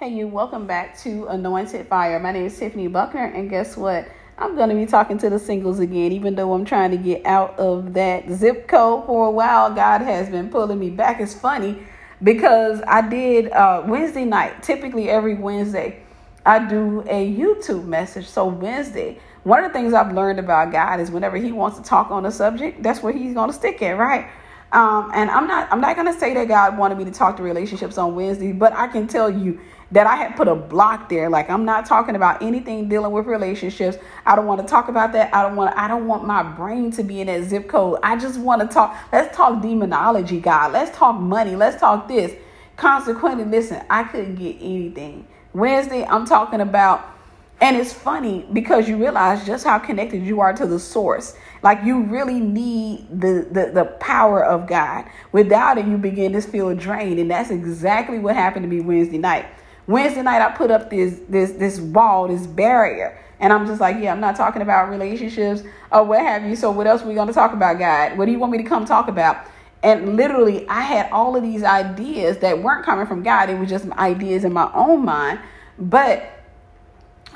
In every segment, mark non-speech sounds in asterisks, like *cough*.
Hey, you, welcome back to Anointed Fire. My name is Tiffany Buckner, and guess what? I'm going to be talking to the singles again, even though I'm trying to get out of that zip code for a while. God has been pulling me back. It's funny because I did uh, Wednesday night, typically every Wednesday, I do a YouTube message. So, Wednesday, one of the things I've learned about God is whenever He wants to talk on a subject, that's where He's going to stick at, right? Um, and I'm not I'm not gonna say that God wanted me to talk to relationships on Wednesday, but I can tell you that I had put a block there. Like I'm not talking about anything dealing with relationships. I don't want to talk about that. I don't want I don't want my brain to be in that zip code. I just want to talk. Let's talk demonology, God. Let's talk money. Let's talk this. Consequently, listen, I couldn't get anything. Wednesday, I'm talking about and it's funny because you realize just how connected you are to the source. Like you really need the, the, the power of God. Without it, you begin to feel drained. And that's exactly what happened to me Wednesday night. Wednesday night, I put up this this this wall, this barrier. And I'm just like, yeah, I'm not talking about relationships or what have you. So what else are we to talk about, God? What do you want me to come talk about? And literally, I had all of these ideas that weren't coming from God. It was just ideas in my own mind. But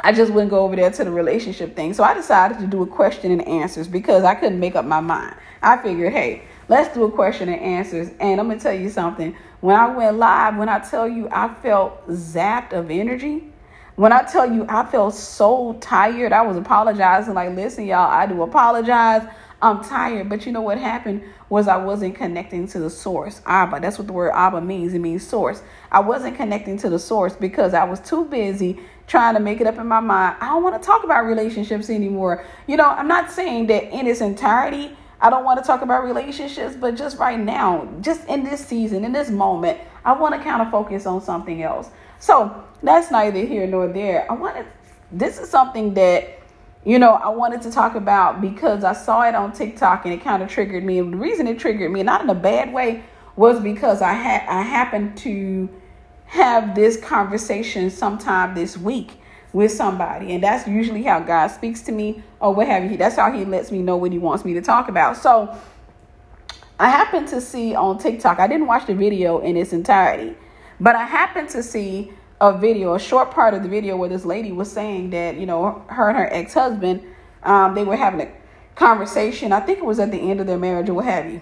I just wouldn't go over there to the relationship thing. So I decided to do a question and answers because I couldn't make up my mind. I figured, hey, let's do a question and answers. And I'm to tell you something. When I went live, when I tell you I felt zapped of energy, when I tell you I felt so tired, I was apologizing, like, listen, y'all, I do apologize. I'm tired. But you know what happened was I wasn't connecting to the source. Abba, that's what the word Abba means. It means source. I wasn't connecting to the source because I was too busy trying to make it up in my mind. I don't want to talk about relationships anymore. You know, I'm not saying that in its entirety, I don't want to talk about relationships, but just right now, just in this season, in this moment, I want to kind of focus on something else. So that's neither here nor there. I wanted, this is something that you know, I wanted to talk about because I saw it on TikTok and it kind of triggered me. And the reason it triggered me, not in a bad way, was because I had I happened to have this conversation sometime this week with somebody, and that's usually how God speaks to me, or what have you. That's how He lets me know what He wants me to talk about. So I happened to see on TikTok. I didn't watch the video in its entirety, but I happened to see a video, a short part of the video where this lady was saying that, you know, her and her ex husband, um, they were having a conversation. I think it was at the end of their marriage or what have you.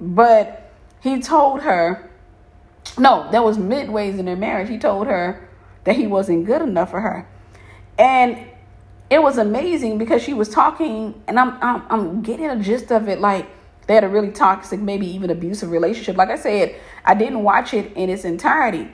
But he told her, no, that was midways in their marriage. He told her that he wasn't good enough for her. And it was amazing because she was talking, and I'm, I'm, I'm getting a gist of it like, they had a really toxic, maybe even abusive relationship. Like I said, I didn't watch it in its entirety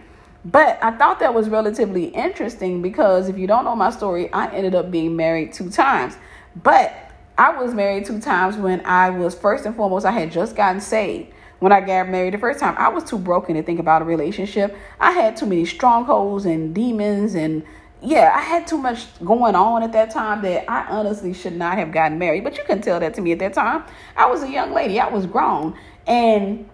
but I thought that was relatively interesting because if you don't know my story, I ended up being married two times. But I was married two times when I was first and foremost, I had just gotten saved. When I got married the first time, I was too broken to think about a relationship. I had too many strongholds and demons and yeah, I had too much going on at that time that I honestly should not have gotten married. But you can tell that to me at that time. I was a young lady, I was grown. And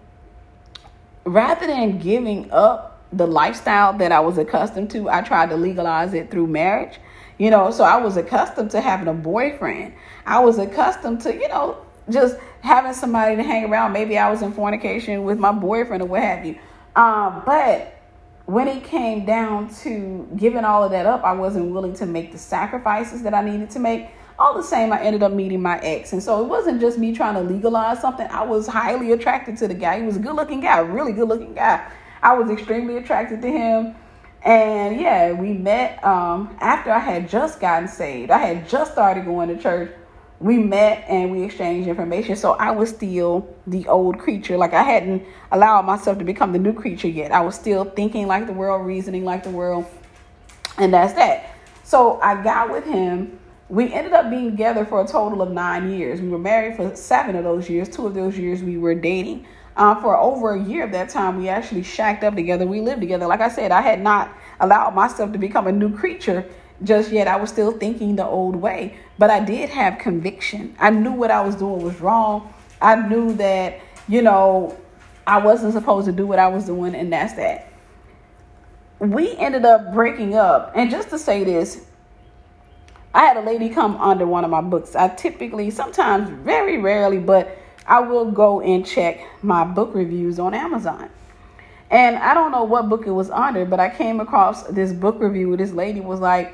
rather than giving up the lifestyle that I was accustomed to, I tried to legalize it through marriage. You know, so I was accustomed to having a boyfriend. I was accustomed to, you know, just having somebody to hang around. Maybe I was in fornication with my boyfriend or what have you. Um, but when it came down to giving all of that up, I wasn't willing to make the sacrifices that I needed to make. All the same, I ended up meeting my ex. And so it wasn't just me trying to legalize something. I was highly attracted to the guy. He was a good looking guy, really good looking guy. I was extremely attracted to him. And yeah, we met um, after I had just gotten saved. I had just started going to church. We met and we exchanged information. So I was still the old creature. Like I hadn't allowed myself to become the new creature yet. I was still thinking like the world, reasoning like the world. And that's that. So I got with him. We ended up being together for a total of nine years. We were married for seven of those years. Two of those years we were dating. Uh, for over a year of that time, we actually shacked up together. We lived together. Like I said, I had not allowed myself to become a new creature just yet. I was still thinking the old way, but I did have conviction. I knew what I was doing was wrong. I knew that, you know, I wasn't supposed to do what I was doing, and that's that. We ended up breaking up. And just to say this, I had a lady come under one of my books. I typically, sometimes, very rarely, but I will go and check my book reviews on Amazon. And I don't know what book it was under, but I came across this book review this lady was like,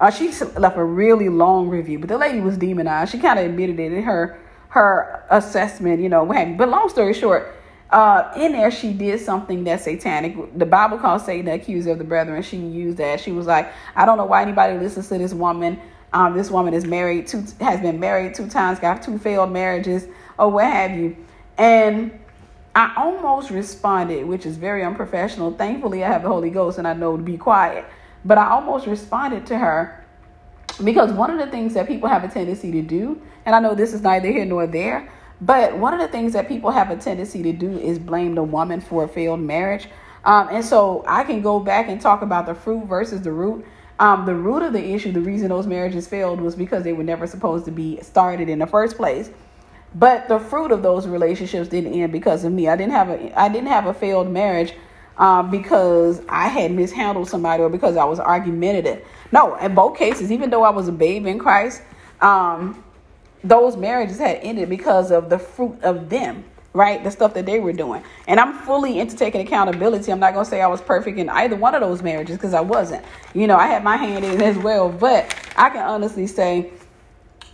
uh, she left a really long review, but the lady was demonized. She kind of admitted it in her her assessment, you know. what But long story short, uh, in there she did something that's satanic. The Bible calls Satan the accuser of the brethren. She used that. She was like, I don't know why anybody listens to this woman. Um, this woman is married two has been married two times, got two failed marriages, or what have you. And I almost responded, which is very unprofessional. Thankfully, I have the Holy Ghost and I know to be quiet. But I almost responded to her because one of the things that people have a tendency to do, and I know this is neither here nor there, but one of the things that people have a tendency to do is blame the woman for a failed marriage. Um, and so I can go back and talk about the fruit versus the root. Um, the root of the issue, the reason those marriages failed was because they were never supposed to be started in the first place. But the fruit of those relationships didn't end because of me. I didn't have a I didn't have a failed marriage um, because I had mishandled somebody or because I was argumentative. No, in both cases, even though I was a babe in Christ, um, those marriages had ended because of the fruit of them, right? The stuff that they were doing. And I'm fully into taking accountability. I'm not going to say I was perfect in either one of those marriages because I wasn't. You know, I had my hand in as well. But I can honestly say,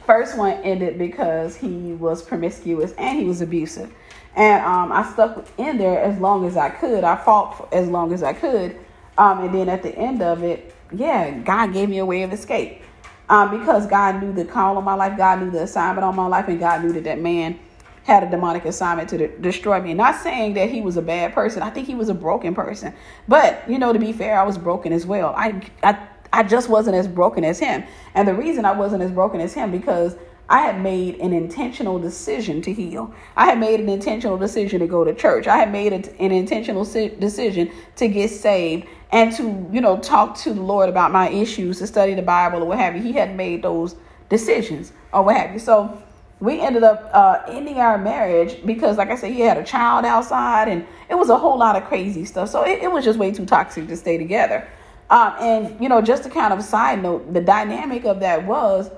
first one ended because he was promiscuous and he was abusive. And um, I stuck in there as long as I could. I fought as long as I could. Um, and then at the end of it, yeah, God gave me a way of escape. Um, because God knew the call on my life, God knew the assignment on my life, and God knew that that man had a demonic assignment to de- destroy me. Not saying that he was a bad person. I think he was a broken person. But, you know, to be fair, I was broken as well. I, I, I just wasn't as broken as him. And the reason I wasn't as broken as him because I had made an intentional decision to heal. I had made an intentional decision to go to church. I had made an intentional decision to get saved and to, you know, talk to the Lord about my issues, to study the Bible or what have you. He had made those decisions or what have you. So we ended up uh, ending our marriage because, like I said, he had a child outside and it was a whole lot of crazy stuff. So it, it was just way too toxic to stay together. Um, and, you know, just to kind of side note, the dynamic of that was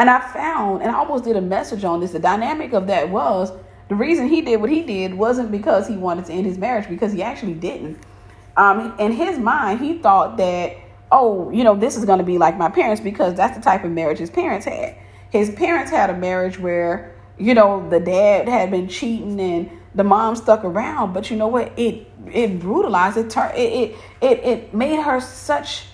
and I found, and I almost did a message on this, the dynamic of that was the reason he did what he did wasn't because he wanted to end his marriage, because he actually didn't. Um, in his mind, he thought that, oh, you know, this is going to be like my parents because that's the type of marriage his parents had. His parents had a marriage where, you know, the dad had been cheating and the mom stuck around, but you know what? It it brutalized. It it it it, it made her such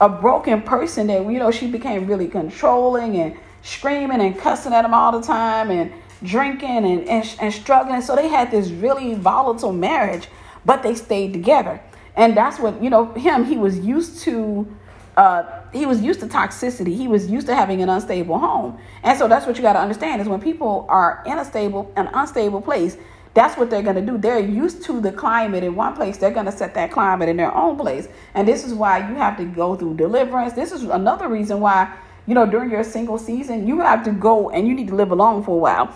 a broken person that you know she became really controlling and screaming and cussing at him all the time and drinking and, and, and struggling. So they had this really volatile marriage, but they stayed together. And that's what, you know, him, he was used to uh, he was used to toxicity. He was used to having an unstable home. And so that's what you got to understand is when people are in a stable, an unstable place, that's what they're going to do. They're used to the climate in one place. They're going to set that climate in their own place. And this is why you have to go through deliverance. This is another reason why, you know, during your single season, you have to go and you need to live alone for a while.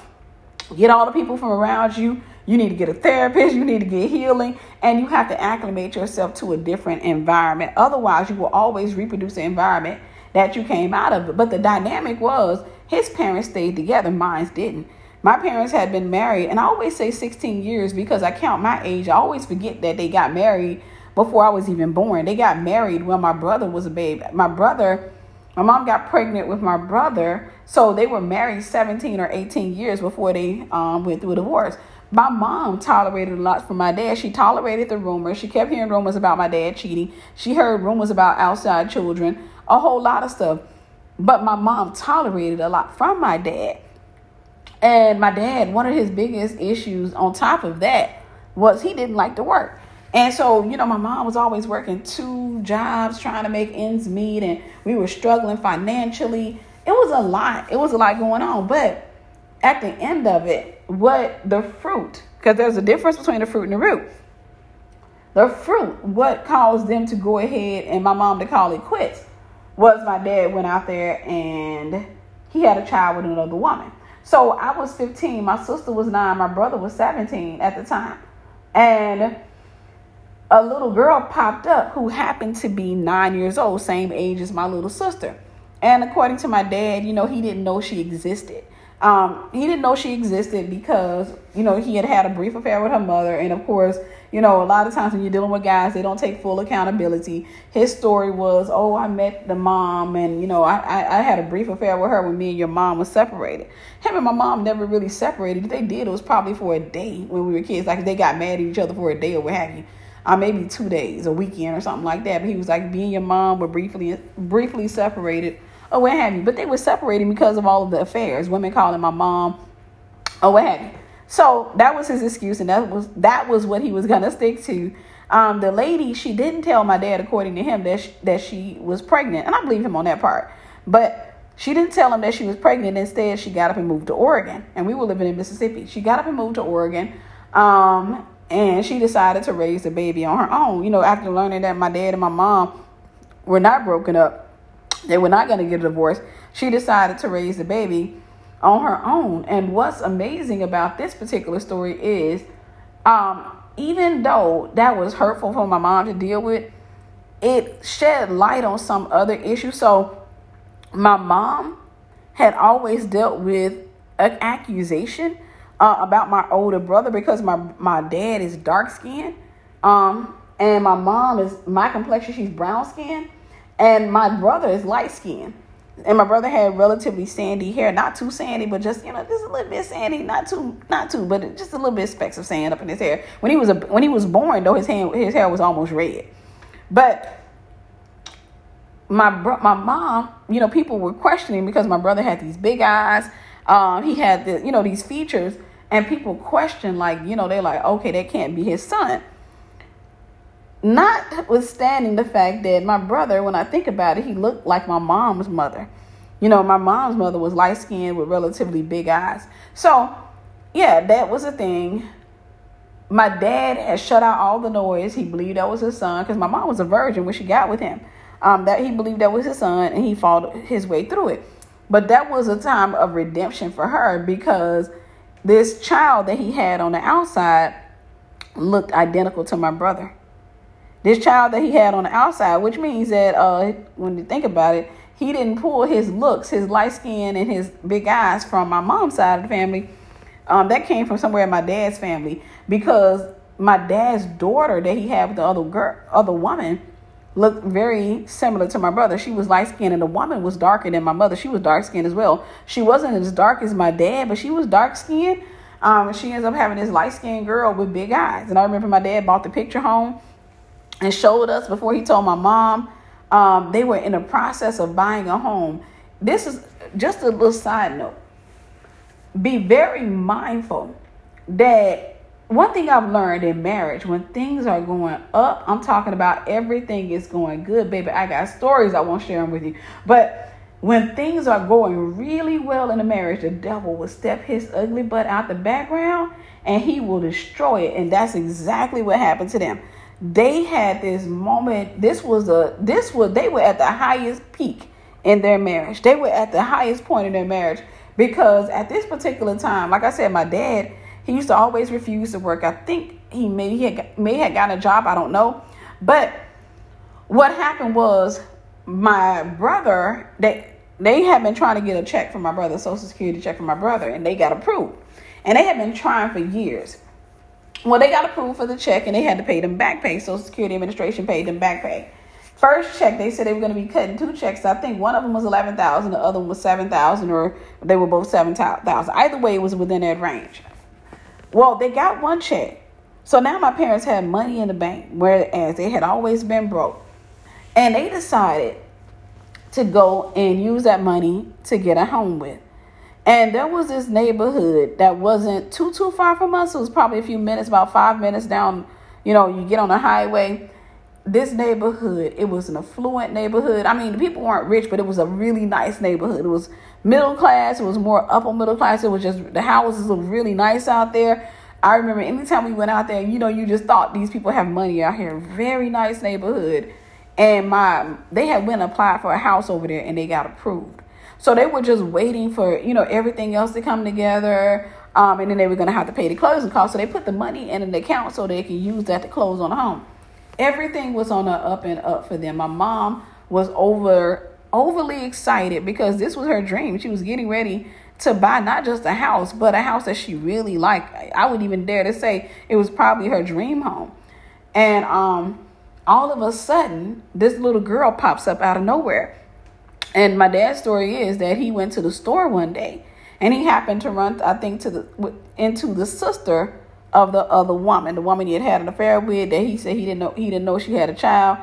Get all the people from around you. You need to get a therapist. You need to get healing. And you have to acclimate yourself to a different environment. Otherwise, you will always reproduce the environment that you came out of. But the dynamic was his parents stayed together, mine didn't. My parents had been married, and I always say 16 years because I count my age. I always forget that they got married before I was even born. They got married when my brother was a baby. My brother, my mom got pregnant with my brother, so they were married 17 or 18 years before they um, went through a divorce. My mom tolerated a lot from my dad. She tolerated the rumors. She kept hearing rumors about my dad cheating. She heard rumors about outside children, a whole lot of stuff. But my mom tolerated a lot from my dad. And my dad, one of his biggest issues on top of that was he didn't like to work. And so, you know, my mom was always working two jobs trying to make ends meet, and we were struggling financially. It was a lot. It was a lot going on. But at the end of it, what the fruit, because there's a difference between the fruit and the root. The fruit, what caused them to go ahead and my mom to call it quits, was my dad went out there and he had a child with another woman. So I was 15, my sister was nine, my brother was 17 at the time. And a little girl popped up who happened to be nine years old, same age as my little sister. And according to my dad, you know, he didn't know she existed. Um, he didn't know she existed because, you know, he had had a brief affair with her mother. And of course, you know, a lot of times when you're dealing with guys, they don't take full accountability. His story was, oh, I met the mom and, you know, I, I, I had a brief affair with her when me and your mom was separated. Him and my mom never really separated. If they did, it was probably for a day when we were kids. Like they got mad at each other for a day or what have you. Uh, maybe two days, a weekend or something like that. But he was like, me and your mom were briefly briefly separated or what have you. But they were separating because of all of the affairs. Women calling my mom or what have you. So that was his excuse, and that was that was what he was gonna stick to. Um, the lady, she didn't tell my dad, according to him, that she, that she was pregnant, and I believe him on that part. But she didn't tell him that she was pregnant. Instead, she got up and moved to Oregon, and we were living in Mississippi. She got up and moved to Oregon, um, and she decided to raise the baby on her own. You know, after learning that my dad and my mom were not broken up, they were not going to get a divorce. She decided to raise the baby on her own. And what's amazing about this particular story is, um, even though that was hurtful for my mom to deal with, it shed light on some other issues. So, my mom had always dealt with an accusation uh, about my older brother because my my dad is dark skinned, um, and my mom is my complexion. She's brown skinned, and my brother is light skinned. And my brother had relatively sandy hair, not too sandy, but just you know, just a little bit sandy, not too, not too, but just a little bit specks of sand up in his hair. When he was a, when he was born, though, his hand, his hair was almost red. But my bro- my mom, you know, people were questioning because my brother had these big eyes. Um, he had the, you know, these features, and people question like, you know, they're like, okay, that can't be his son. Notwithstanding the fact that my brother, when I think about it, he looked like my mom's mother. You know, my mom's mother was light skinned with relatively big eyes. So, yeah, that was a thing. My dad had shut out all the noise. He believed that was his son because my mom was a virgin when she got with him. Um, that he believed that was his son and he fought his way through it. But that was a time of redemption for her because this child that he had on the outside looked identical to my brother this child that he had on the outside, which means that uh, when you think about it, he didn't pull his looks, his light skin, and his big eyes from my mom's side of the family. Um, that came from somewhere in my dad's family because my dad's daughter that he had with the other girl, other woman, looked very similar to my brother. She was light skinned, and the woman was darker than my mother. She was dark skinned as well. She wasn't as dark as my dad, but she was dark skinned. Um, she ends up having this light skinned girl with big eyes. And I remember my dad bought the picture home and showed us before he told my mom. Um, they were in the process of buying a home. This is just a little side note. Be very mindful that one thing I've learned in marriage, when things are going up, I'm talking about everything is going good, baby. I got stories I won't share them with you. But when things are going really well in a marriage, the devil will step his ugly butt out the background and he will destroy it. And that's exactly what happened to them they had this moment this was a this was they were at the highest peak in their marriage they were at the highest point in their marriage because at this particular time like i said my dad he used to always refuse to work i think he may had, may have gotten a job i don't know but what happened was my brother they they had been trying to get a check from my brother social security check from my brother and they got approved and they had been trying for years well, they got approved for the check and they had to pay them back pay. Social Security Administration paid them back pay. First check, they said they were going to be cutting two checks. I think one of them was eleven thousand, the other one was seven thousand, or they were both seven thousand. Either way, it was within that range. Well, they got one check, so now my parents had money in the bank, whereas they had always been broke, and they decided to go and use that money to get a home with. And there was this neighborhood that wasn't too too far from us. It was probably a few minutes, about five minutes down. You know, you get on the highway. This neighborhood, it was an affluent neighborhood. I mean, the people weren't rich, but it was a really nice neighborhood. It was middle class. It was more upper middle class. It was just the houses looked really nice out there. I remember anytime we went out there, you know, you just thought these people have money out here. Very nice neighborhood. And my they had went and applied for a house over there and they got approved. So they were just waiting for, you know, everything else to come together. Um, and then they were going to have to pay the closing costs. So they put the money in an account so they can use that to close on a home. Everything was on the up and up for them. My mom was over overly excited because this was her dream. She was getting ready to buy not just a house, but a house that she really liked. I would even dare to say it was probably her dream home. And um, all of a sudden, this little girl pops up out of nowhere. And my dad's story is that he went to the store one day and he happened to run, I think, to the into the sister of the other woman, the woman he had had an affair with. That he said he didn't know he didn't know she had a child.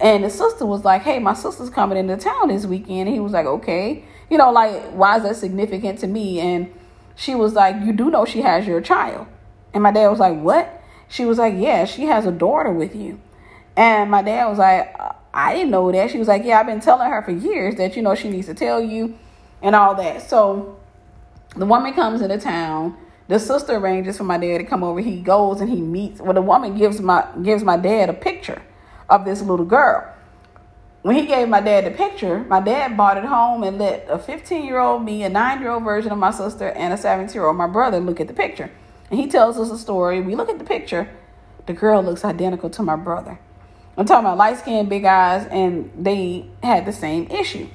And the sister was like, "Hey, my sister's coming into town this weekend." And he was like, "Okay." You know, like, why is that significant to me? And she was like, You do know she has your child. And my dad was like, What? She was like, Yeah, she has a daughter with you. And my dad was like, I didn't know that. She was like, Yeah, I've been telling her for years that, you know, she needs to tell you and all that. So the woman comes into town. The sister arranges for my dad to come over. He goes and he meets. Well, the woman gives my gives my dad a picture of this little girl when he gave my dad the picture, my dad bought it home and let a 15 year old me, a nine year old version of my sister, and a 17 year old my brother look at the picture. And he tells us a story. We look at the picture. The girl looks identical to my brother. I'm talking about light skin, big eyes, and they had the same issue.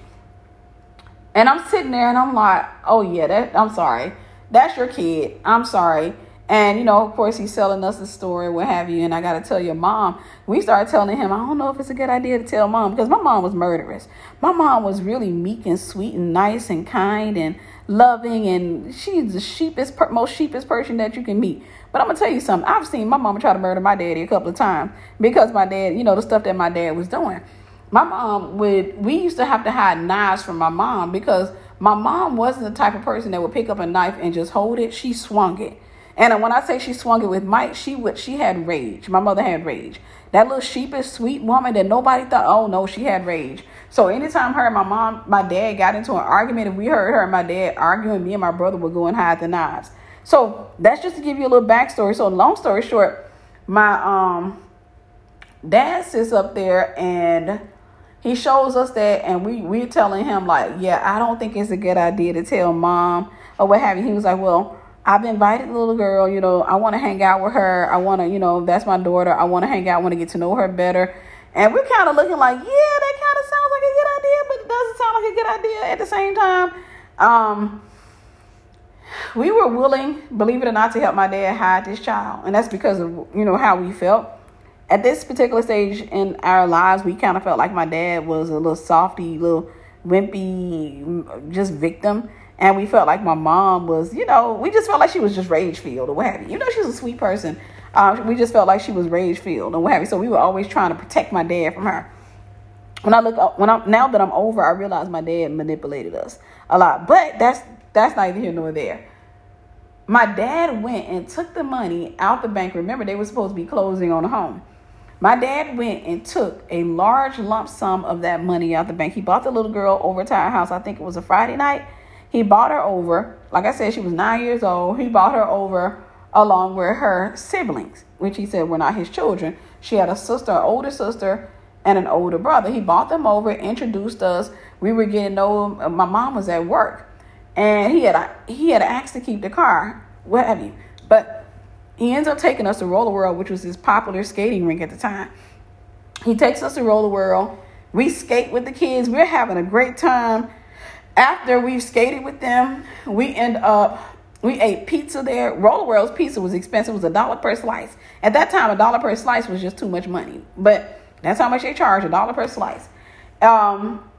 And I'm sitting there and I'm like, oh yeah, that I'm sorry. That's your kid. I'm sorry. And, you know, of course, he's telling us the story, what have you. And I got to tell your mom, we started telling him, I don't know if it's a good idea to tell mom because my mom was murderous. My mom was really meek and sweet and nice and kind and loving. And she's the sheepest, most sheepest person that you can meet. But I'm to tell you something. I've seen my mama try to murder my daddy a couple of times because my dad, you know, the stuff that my dad was doing. My mom would, we used to have to hide knives from my mom because my mom wasn't the type of person that would pick up a knife and just hold it. She swung it. And when I say she swung it with might, she would she had rage. My mother had rage. That little sheepish, sweet woman that nobody thought, oh no, she had rage. So anytime her and my mom, my dad got into an argument, we heard her and my dad arguing, me and my brother would go and hide the knives. So that's just to give you a little backstory. So long story short, my um dad sits up there and he shows us that and we we're telling him like, yeah, I don't think it's a good idea to tell mom or what have you. He was like, well, I've invited the little girl, you know, I want to hang out with her. I want to, you know, that's my daughter. I want to hang out, want to get to know her better. And we're kind of looking like, yeah, that kind of sounds like a good idea, but it doesn't sound like a good idea at the same time. Um, we were willing, believe it or not, to help my dad hide this child. And that's because of, you know, how we felt. At this particular stage in our lives, we kind of felt like my dad was a little softy, little wimpy, just victim. And we felt like my mom was, you know, we just felt like she was just rage filled or what have you. You know, she's a sweet person. Uh, we just felt like she was rage filled and what have you. So we were always trying to protect my dad from her. When I look when I'm now that I'm over, I realize my dad manipulated us a lot. But that's that's neither here nor there. My dad went and took the money out the bank. Remember, they were supposed to be closing on a home. My dad went and took a large lump sum of that money out the bank. He bought the little girl over to our house. I think it was a Friday night he bought her over. Like I said, she was nine years old. He bought her over along with her siblings, which he said were not his children. She had a sister, an older sister, and an older brother. He bought them over, introduced us. We were getting to know him. My mom was at work, and he had a, he had asked to keep the car, what have you. But he ends up taking us to Roller World, which was his popular skating rink at the time. He takes us to Roller World. We skate with the kids. We're having a great time after we've skated with them, we end up we ate pizza there. Roller World's pizza was expensive. It was a dollar per slice. At that time, a dollar per slice was just too much money. But that's how much they charge, a dollar per slice. Um,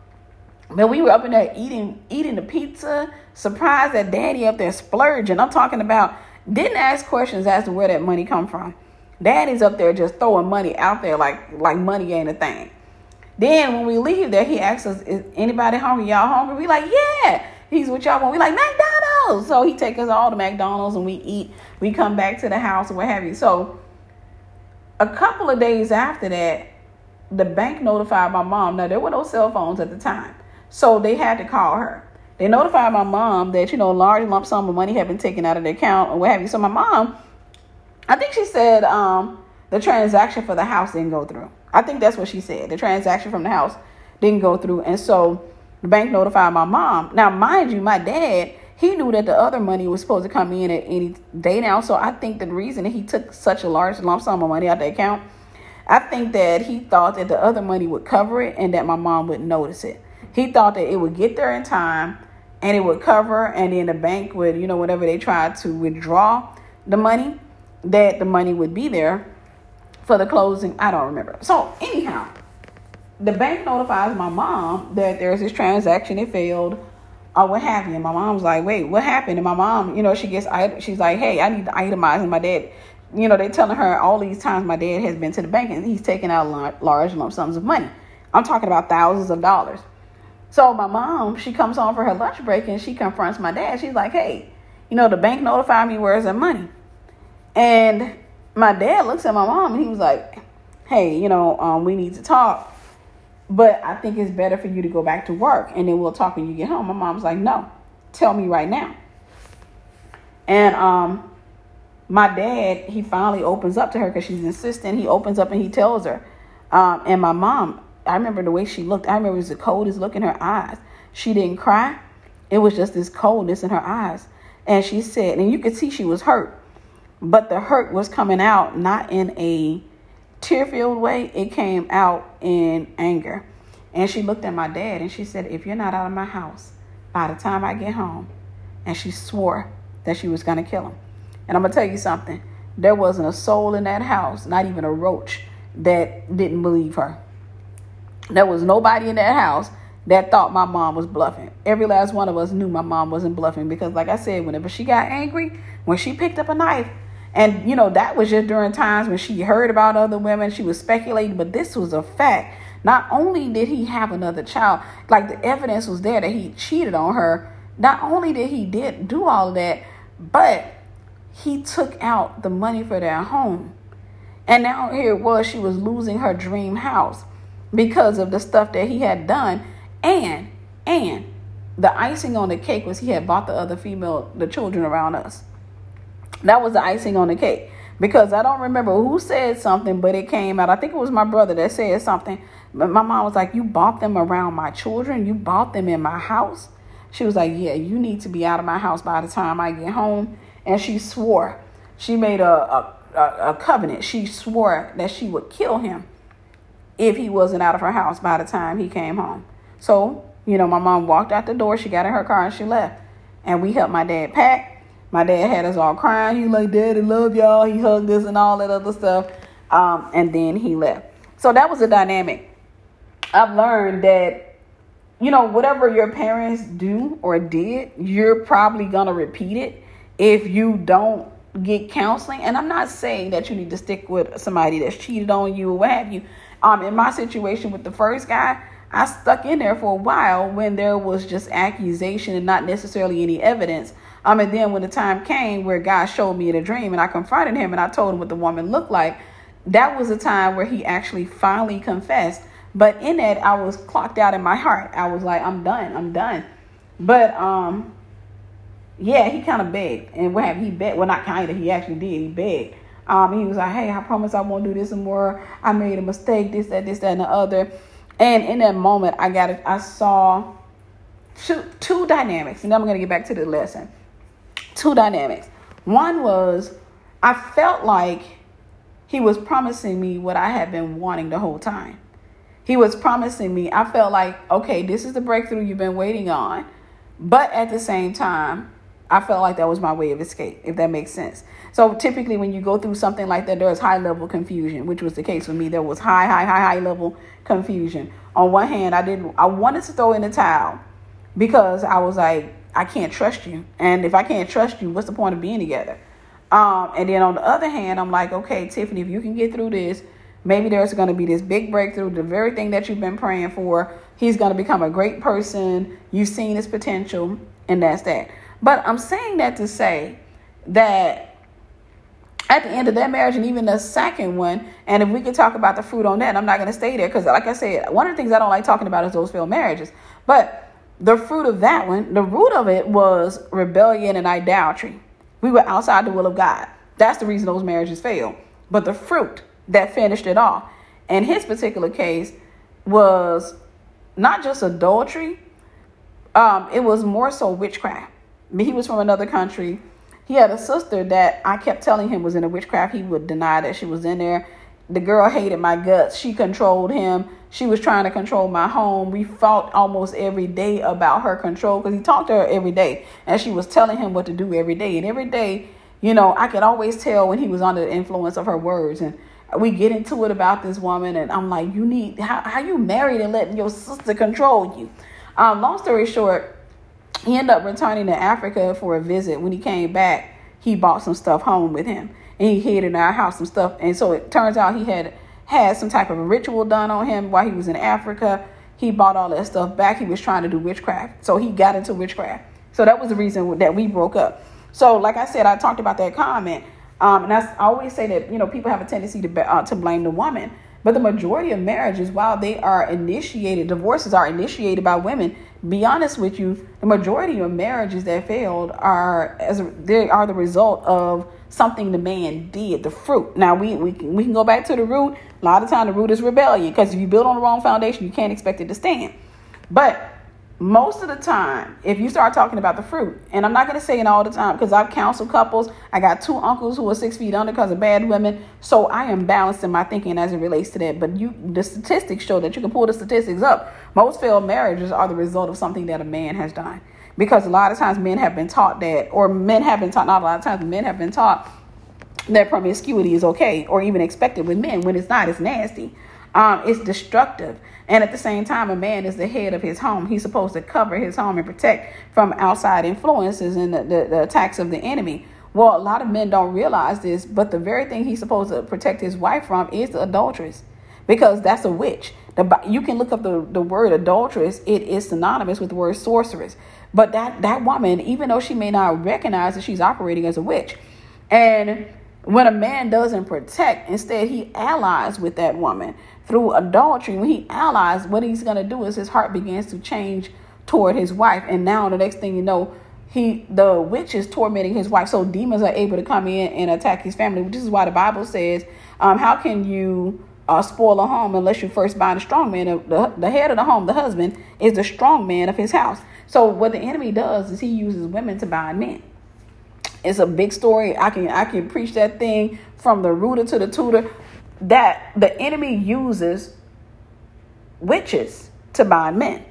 but we were up in there eating eating the pizza, surprised that daddy up there splurging. I'm talking about didn't ask questions as to where that money come from. Daddy's up there just throwing money out there like like money ain't a thing. Then when we leave there, he asks us, "Is anybody hungry? Y'all hungry?" We like, "Yeah." He's with y'all want. We like McDonald's. So he take us all to McDonald's and we eat. We come back to the house and what have you. So a couple of days after that, the bank notified my mom. Now there were no cell phones at the time, so they had to call her. They notified my mom that you know a large lump sum of money had been taken out of the account or what have you. So my mom, I think she said um, the transaction for the house didn't go through. I think that's what she said. The transaction from the house didn't go through. And so the bank notified my mom. Now, mind you, my dad, he knew that the other money was supposed to come in at any day now. So I think the reason he took such a large lump sum of money out of the account, I think that he thought that the other money would cover it and that my mom wouldn't notice it. He thought that it would get there in time and it would cover, and then the bank would, you know, whenever they tried to withdraw the money, that the money would be there for the closing. I don't remember. So, anyhow, the bank notifies my mom that there's this transaction, it failed, or what have you. And my mom's like, wait, what happened? And my mom, you know, she gets, she's like, hey, I need to itemize. And my dad, you know, they're telling her all these times my dad has been to the bank and he's taking out large lump sums of money. I'm talking about thousands of dollars. So my mom, she comes home for her lunch break and she confronts my dad. She's like, hey, you know, the bank notified me where's the money? And my dad looks at my mom and he was like, hey, you know, um, we need to talk. But I think it's better for you to go back to work and then we'll talk when you get home. My mom's like, no, tell me right now. And um, my dad, he finally opens up to her because she's insistent. He opens up and he tells her. Um, and my mom, I remember the way she looked. I remember it was the coldest look in her eyes. She didn't cry. It was just this coldness in her eyes. And she said, and you could see she was hurt. But the hurt was coming out not in a tear filled way, it came out in anger. And she looked at my dad and she said, If you're not out of my house by the time I get home, and she swore that she was going to kill him. And I'm going to tell you something there wasn't a soul in that house, not even a roach, that didn't believe her. There was nobody in that house that thought my mom was bluffing. Every last one of us knew my mom wasn't bluffing because, like I said, whenever she got angry, when she picked up a knife, and you know, that was just during times when she heard about other women, she was speculating, but this was a fact. Not only did he have another child, like the evidence was there that he cheated on her. Not only did he did do all of that, but he took out the money for their home. And now here it was, she was losing her dream house because of the stuff that he had done. And and the icing on the cake was he had bought the other female, the children around us. That was the icing on the cake. Because I don't remember who said something, but it came out. I think it was my brother that said something. But my mom was like, You bought them around my children? You bought them in my house? She was like, Yeah, you need to be out of my house by the time I get home. And she swore. She made a, a, a, covenant. She swore that she would kill him if he wasn't out of her house by the time he came home. So, you know, my mom walked out the door. She got in her car and she left. And we helped my dad pack. My dad had us all crying. He was like, Daddy, love y'all. He hugged us and all that other stuff. Um, and then he left. So that was a dynamic. I've learned that, you know, whatever your parents do or did, you're probably to repeat it if you don't get counseling. And I'm not saying that you need to stick with somebody that's cheated on you or what have you. Um, in my situation with the first guy, I stuck in there for a while when there was just accusation and not necessarily any evidence. Um, and then when the time came where God showed me in a dream and I confronted him and I told him what the woman looked like, that was a time where he actually finally confessed. But in that, I was clocked out in my heart. I was like, I'm done. I'm done. But um, yeah, he kind of begged, and what have he begged? Well, not kind of. He actually did. He begged. Um, he was like, "Hey, I promise I won't do this anymore. I made a mistake. This, that, this, that, and the other." And in that moment, I got it. I saw two two dynamics, and then I'm gonna get back to the lesson two dynamics. One was I felt like he was promising me what I had been wanting the whole time. He was promising me, I felt like, okay, this is the breakthrough you've been waiting on. But at the same time, I felt like that was my way of escape, if that makes sense. So typically, when you go through something like that, there's high level confusion, which was the case for me. There was high, high, high, high level confusion. On one hand, I didn't, I wanted to throw in the towel because I was like, I can't trust you. And if I can't trust you, what's the point of being together? Um, and then on the other hand, I'm like, okay, Tiffany, if you can get through this, maybe there's going to be this big breakthrough, the very thing that you've been praying for. He's going to become a great person. You've seen his potential, and that's that. But I'm saying that to say that at the end of that marriage and even the second one, and if we could talk about the fruit on that, I'm not going to stay there because, like I said, one of the things I don't like talking about is those failed marriages. But the fruit of that one, the root of it was rebellion and idolatry. We were outside the will of God. That's the reason those marriages failed. But the fruit that finished it off, in his particular case, was not just adultery, um, it was more so witchcraft. He was from another country. He had a sister that I kept telling him was in a witchcraft. He would deny that she was in there. the girl hated my guts. She controlled him. She was trying to control my home. We fought almost every day about her control because he talked to her every day and she was telling him what to do every day. And every day, you know, I could always tell when he was under the influence of her words. And we get into it about this woman, and I'm like, you need how how you married and letting your sister control you. Um, long story short, he ended up returning to Africa for a visit. When he came back, he bought some stuff home with him, and he hid in our house some stuff. And so it turns out he had had some type of a ritual done on him while he was in Africa. He bought all that stuff back. He was trying to do witchcraft, so he got into witchcraft. So that was the reason that we broke up. So, like I said, I talked about that comment, um, and I always say that you know people have a tendency to uh, to blame the woman, but the majority of marriages, while they are initiated, divorces are initiated by women. Be honest with you, the majority of marriages that failed are as they are the result of something the man did, the fruit. Now we we can, we can go back to the root. A lot of time the root is rebellion because if you build on the wrong foundation, you can't expect it to stand. But most of the time, if you start talking about the fruit, and I'm not going to say it all the time because I've counseled couples. I got two uncles who are six feet under because of bad women. So I am balanced in my thinking as it relates to that. But you, the statistics show that you can pull the statistics up. Most failed marriages are the result of something that a man has done. Because a lot of times men have been taught that, or men have been taught, not a lot of times, men have been taught that promiscuity is okay or even expected with men when it's not, it's nasty. Um, it's destructive. And at the same time, a man is the head of his home. He's supposed to cover his home and protect from outside influences and the, the, the attacks of the enemy. Well, a lot of men don't realize this, but the very thing he's supposed to protect his wife from is the adulteress, because that's a witch. The, you can look up the, the word adulteress, it is synonymous with the word sorceress. But that, that woman, even though she may not recognize that she's operating as a witch, and when a man doesn't protect, instead he allies with that woman through adultery. When he allies, what he's going to do is his heart begins to change toward his wife. And now the next thing you know, he the witch is tormenting his wife. So demons are able to come in and attack his family. which is why the Bible says, um, how can you uh, spoil a home unless you first bind a strong man? The, the head of the home, the husband, is the strong man of his house. So what the enemy does is he uses women to bind men. It's a big story. I can I can preach that thing from the rooter to the tutor. That the enemy uses witches to bind men.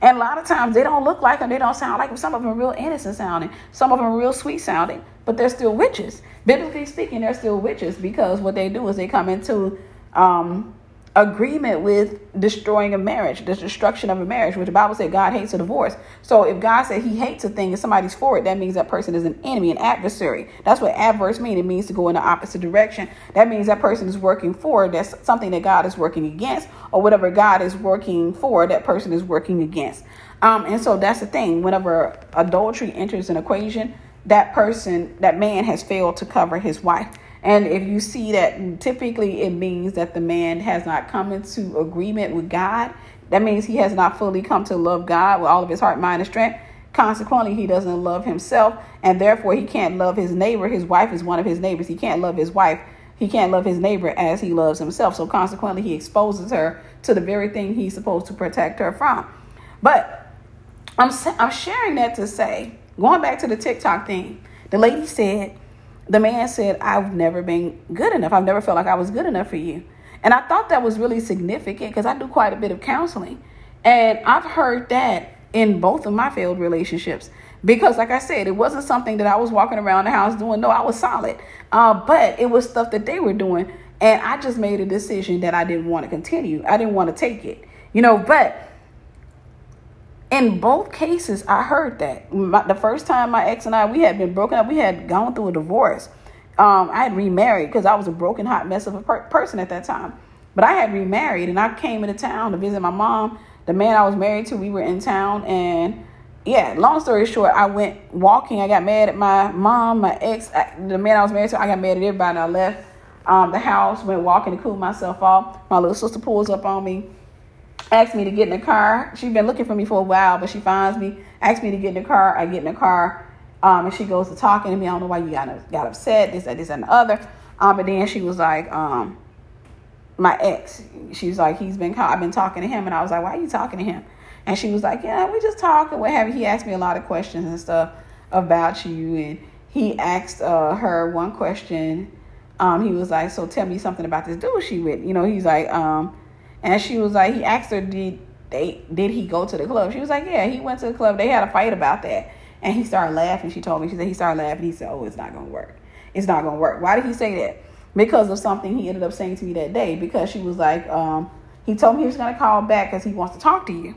And a lot of times they don't look like them, they don't sound like them. Some of them are real innocent sounding, some of them are real sweet sounding, but they're still witches. Biblically speaking, they're still witches because what they do is they come into um, agreement with destroying a marriage, the destruction of a marriage, which the Bible said God hates a divorce. So if God said he hates a thing and somebody's for it, that means that person is an enemy, an adversary. That's what adverse means. It means to go in the opposite direction. That means that person is working for that's something that God is working against, or whatever God is working for, that person is working against. Um, and so that's the thing. Whenever adultery enters an equation, that person, that man has failed to cover his wife. And if you see that, typically it means that the man has not come into agreement with God. That means he has not fully come to love God with all of his heart, mind, and strength. Consequently, he doesn't love himself, and therefore he can't love his neighbor. His wife is one of his neighbors. He can't love his wife. He can't love his neighbor as he loves himself. So consequently, he exposes her to the very thing he's supposed to protect her from. But I'm I'm sharing that to say, going back to the TikTok thing, the lady said the man said, I've never been good enough. I've never felt like I was good enough for you. And I thought that was really significant because I do quite a bit of counseling. And I've heard that in both of my failed relationships. Because, like I said, it wasn't something that I was walking around the house doing. No, I was solid. Uh, but it was stuff that they were doing. And I just made a decision that I didn't want to continue. I didn't want to take it. You know, but in both cases, I heard that. My, the first time my ex and I, we had been broken up, we had gone through a divorce. Um, I had remarried because I was a broken, hot mess of a per- person at that time. But I had remarried and I came into town to visit my mom. The man I was married to, we were in town. And yeah, long story short, I went walking. I got mad at my mom, my ex, I, the man I was married to. I got mad at everybody. And I left um, the house, went walking to cool myself off. My little sister pulls up on me asked me to get in the car. She'd been looking for me for a while, but she finds me, asked me to get in the car. I get in the car, um, and she goes to talking to me. I don't know why you got got upset, this, that, this, and the other. Um, but then she was like, um, my ex, she was like, he's been, I've been talking to him, and I was like, why are you talking to him? And she was like, yeah, we just talking, what have you. He asked me a lot of questions and stuff about you, and he asked uh, her one question um, he was like, so tell me something about this dude she with. You know, he's like, um, and she was like, he asked her, did they did he go to the club? She was like, yeah, he went to the club. They had a fight about that, and he started laughing. She told me, she said he started laughing. He said, oh, it's not gonna work. It's not gonna work. Why did he say that? Because of something he ended up saying to me that day. Because she was like, um, he told me he was gonna call back because he wants to talk to you.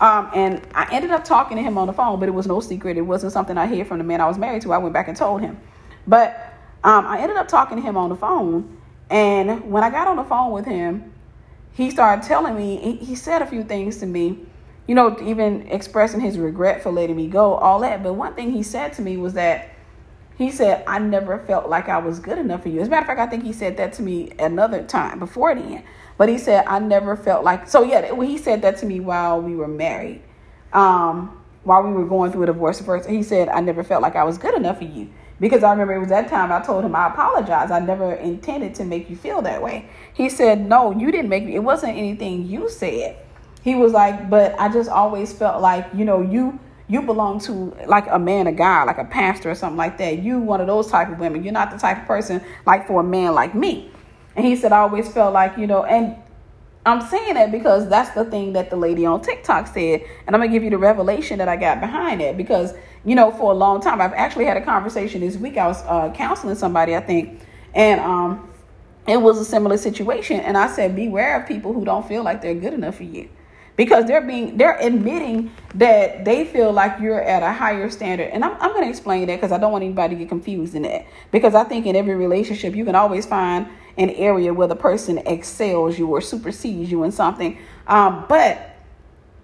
Um, and I ended up talking to him on the phone, but it was no secret. It wasn't something I heard from the man I was married to. I went back and told him. But um, I ended up talking to him on the phone. And when I got on the phone with him, he started telling me, he, said a few things to me, you know, even expressing his regret for letting me go, all that. But one thing he said to me was that he said, I never felt like I was good enough for you. As a matter of fact, I think he said that to me another time before then. But he said, I never felt like, so yeah, he said that to me while we were married. Um, while we were going through a divorce first, he said, I never felt like I was good enough for you. Because I remember it was that time I told him I apologize. I never intended to make you feel that way. He said, No, you didn't make me. It wasn't anything you said. He was like, But I just always felt like, you know, you you belong to like a man of God, like a pastor or something like that. You one of those type of women. You're not the type of person like for a man like me. And he said, I always felt like, you know, and I'm saying that because that's the thing that the lady on TikTok said. And I'm going to give you the revelation that I got behind it because, you know, for a long time, I've actually had a conversation this week. I was uh, counseling somebody, I think, and um, it was a similar situation. And I said, beware of people who don't feel like they're good enough for you. Because they're being they're admitting that they feel like you're at a higher standard. And i'm, I'm going to explain that because i don't want anybody to get confused in that. Because i think in every relationship you can always find an area where the person excels you or supersedes you in something. Um, but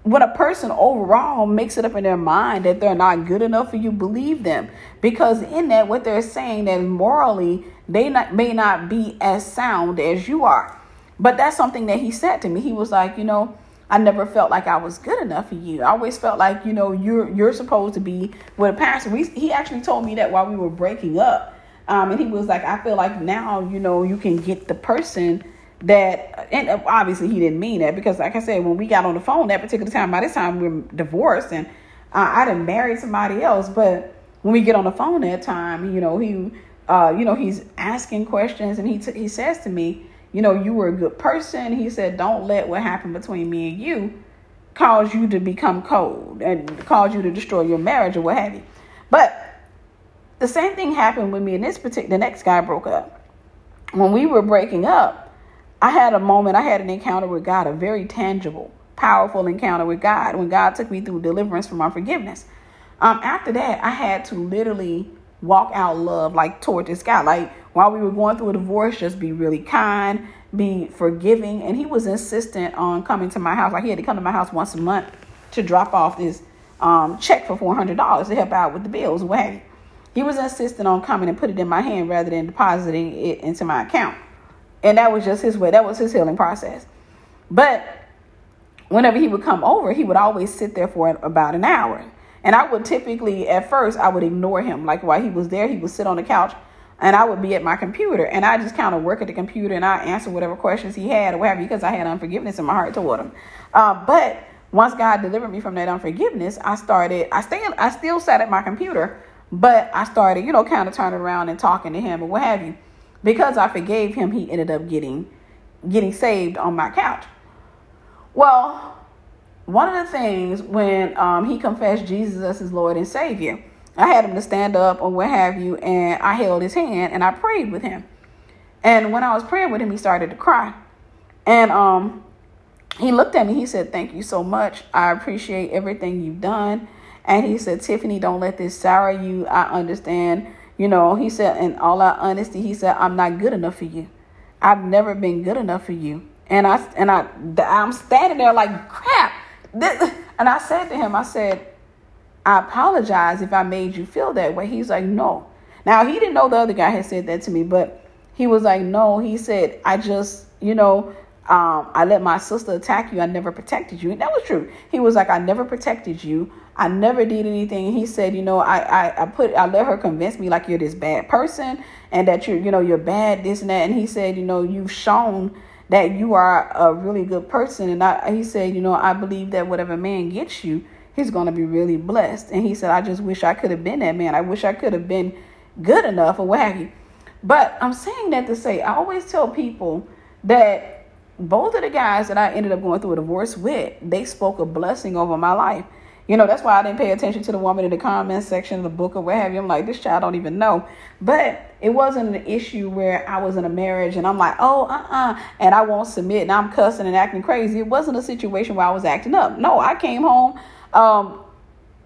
when a person overall makes it up in their mind that they're not good enough for you believe them because in that what they're saying that morally they not, may not be as sound as you are but that's something that he said to me he was like you know I never felt like I was good enough for you. I always felt like, you know, you're you're supposed to be with a pastor. We, he actually told me that while we were breaking up. Um, and he was like, I feel like now, you know, you can get the person that, and obviously he didn't mean that because, like I said, when we got on the phone that particular time, by this time we are divorced and uh, I didn't marry somebody else. But when we get on the phone that time, you know, he, uh, you know, he's asking questions and he t- he says to me, you know, you were a good person. He said, don't let what happened between me and you cause you to become cold and cause you to destroy your marriage or what have you. But the same thing happened with me and this particular, the next guy broke up. When we were breaking up, I had a moment, I had an encounter with God, a very tangible, powerful encounter with God when God took me through deliverance from unforgiveness. Um, after that, I had to literally walk out love like toward this guy. Like while we were going through a divorce, just be really kind, be forgiving. And he was insistent on coming to my house. Like he had to come to my house once a month to drop off this um, check for four hundred dollars to help out with the bills. What. He was insistent on coming and put it in my hand rather than depositing it into my account. And that was just his way. That was his healing process. But whenever he would come over, he would always sit there for about an hour. And I would typically, at first, I would ignore him. Like while he was there, he would sit on the couch and I would be at my computer and I just kind of work at the computer and I answer whatever questions he had or whatever because I had unforgiveness in my heart toward him. Uh, but once God delivered me from that unforgiveness, I started, I still, I still sat at my computer, but I started, you know, kind of turning around and talking to him or what have you. Because I forgave him, he ended up getting, getting saved on my couch. Well, one of the things when um, he confessed Jesus as his Lord and Savior, I had him to stand up or what have you, and I held his hand and I prayed with him. And when I was praying with him, he started to cry. And um, he looked at me. He said, Thank you so much. I appreciate everything you've done. And he said, Tiffany, don't let this sour you. I understand. You know, he said, in all our honesty, he said, I'm not good enough for you. I've never been good enough for you. And I and I I'm standing there like crap. This, and I said to him, I said, I apologize if I made you feel that way. He's like, no. Now, he didn't know the other guy had said that to me, but he was like, no. He said, I just, you know, um, I let my sister attack you. I never protected you. And that was true. He was like, I never protected you. I never did anything. He said, you know, I, I, I put, I let her convince me like you're this bad person and that you're, you know, you're bad, this and that. And he said, you know, you've shown that you are a really good person. And I, he said, you know, I believe that whatever man gets you, he's to be really blessed. And he said, I just wish I could have been that man. I wish I could have been good enough or what have you. But I'm saying that to say, I always tell people that both of the guys that I ended up going through a divorce with, they spoke a blessing over my life. You know, that's why I didn't pay attention to the woman in the comments section of the book or what have you. I'm like, this child don't even know. But it wasn't an issue where I was in a marriage and I'm like, oh, uh uh-uh, uh, and I won't submit and I'm cussing and acting crazy. It wasn't a situation where I was acting up. No, I came home. Um,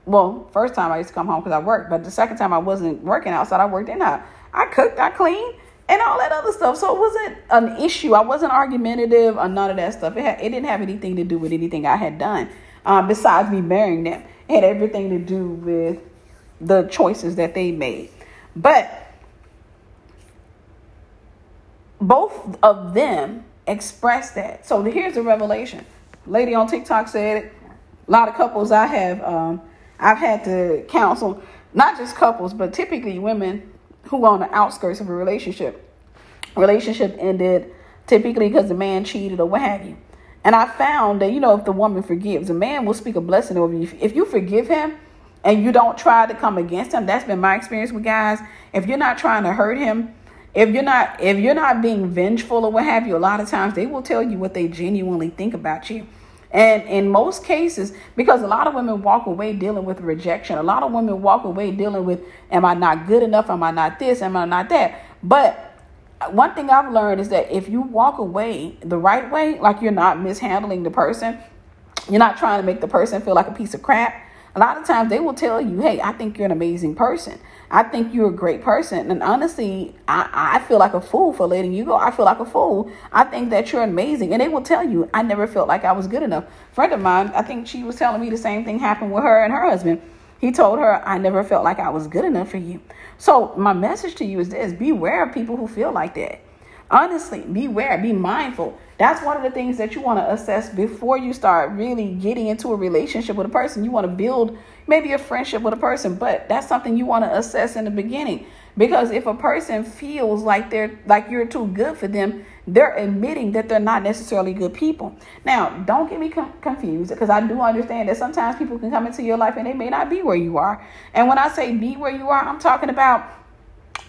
well, first time I used to come home because I worked, but the second time I wasn't working outside, I worked in house. I cooked, I cleaned, and all that other stuff. So it wasn't an issue. I wasn't argumentative or none of that stuff. It, it didn't have anything to do with anything I had done um, besides me marrying them. It had everything to do with the choices that they made. But both of them expressed that. So here's the revelation. Lady on TikTok said it. A lot of couples I have, um, I've had to counsel, not just couples, but typically women who are on the outskirts of a relationship. Relationship ended typically because the man cheated or what have you. And I found that, you know, if the woman forgives, a man will speak a blessing over you. If you forgive him and you don't try to come against him, that's been my experience with guys. If you're not trying to hurt him, if you're not if you're not being vengeful or what have you, a lot of times they will tell you what they genuinely think about you. And in most cases, because a lot of women walk away dealing with rejection, a lot of women walk away dealing with, am I not good enough? Am I not this? Am I not that? But one thing I've learned is that if you walk away the right way, like you're not mishandling the person, you're not trying to make the person feel like a piece of crap. A lot of times they will tell you, hey, I think you're an amazing person. I think you're a great person. And honestly, I, I feel like a fool for letting you go. I feel like a fool. I think that you're amazing. And they will tell you, I never felt like I was good enough. Friend of mine, I think she was telling me the same thing happened with her and her husband. He told her, I never felt like I was good enough for you. So, my message to you is this beware of people who feel like that. Honestly, beware, be mindful. That's one of the things that you want to assess before you start really getting into a relationship with a person. You want to build maybe a friendship with a person, but that's something you want to assess in the beginning. Because if a person feels like they're like you're too good for them, they're admitting that they're not necessarily good people. Now, don't get me com- confused because I do understand that sometimes people can come into your life and they may not be where you are. And when I say be where you are, I'm talking about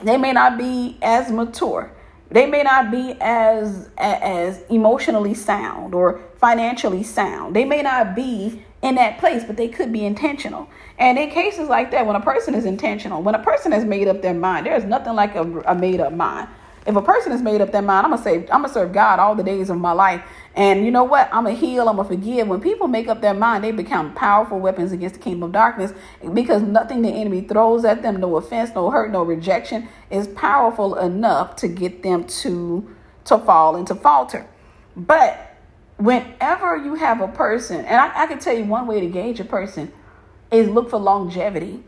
they may not be as mature. They may not be as as emotionally sound or financially sound. They may not be in that place, but they could be intentional. And in cases like that, when a person is intentional, when a person has made up their mind, there's nothing like a, a made up mind. If a person has made up their mind, I'm gonna say I'm gonna serve God all the days of my life. And you know what? I'm gonna heal. I'm gonna forgive. When people make up their mind, they become powerful weapons against the kingdom of darkness because nothing the enemy throws at them, no offense, no hurt, no rejection, is powerful enough to get them to to fall and to falter. But whenever you have a person, and I, I can tell you one way to gauge a person is look for longevity.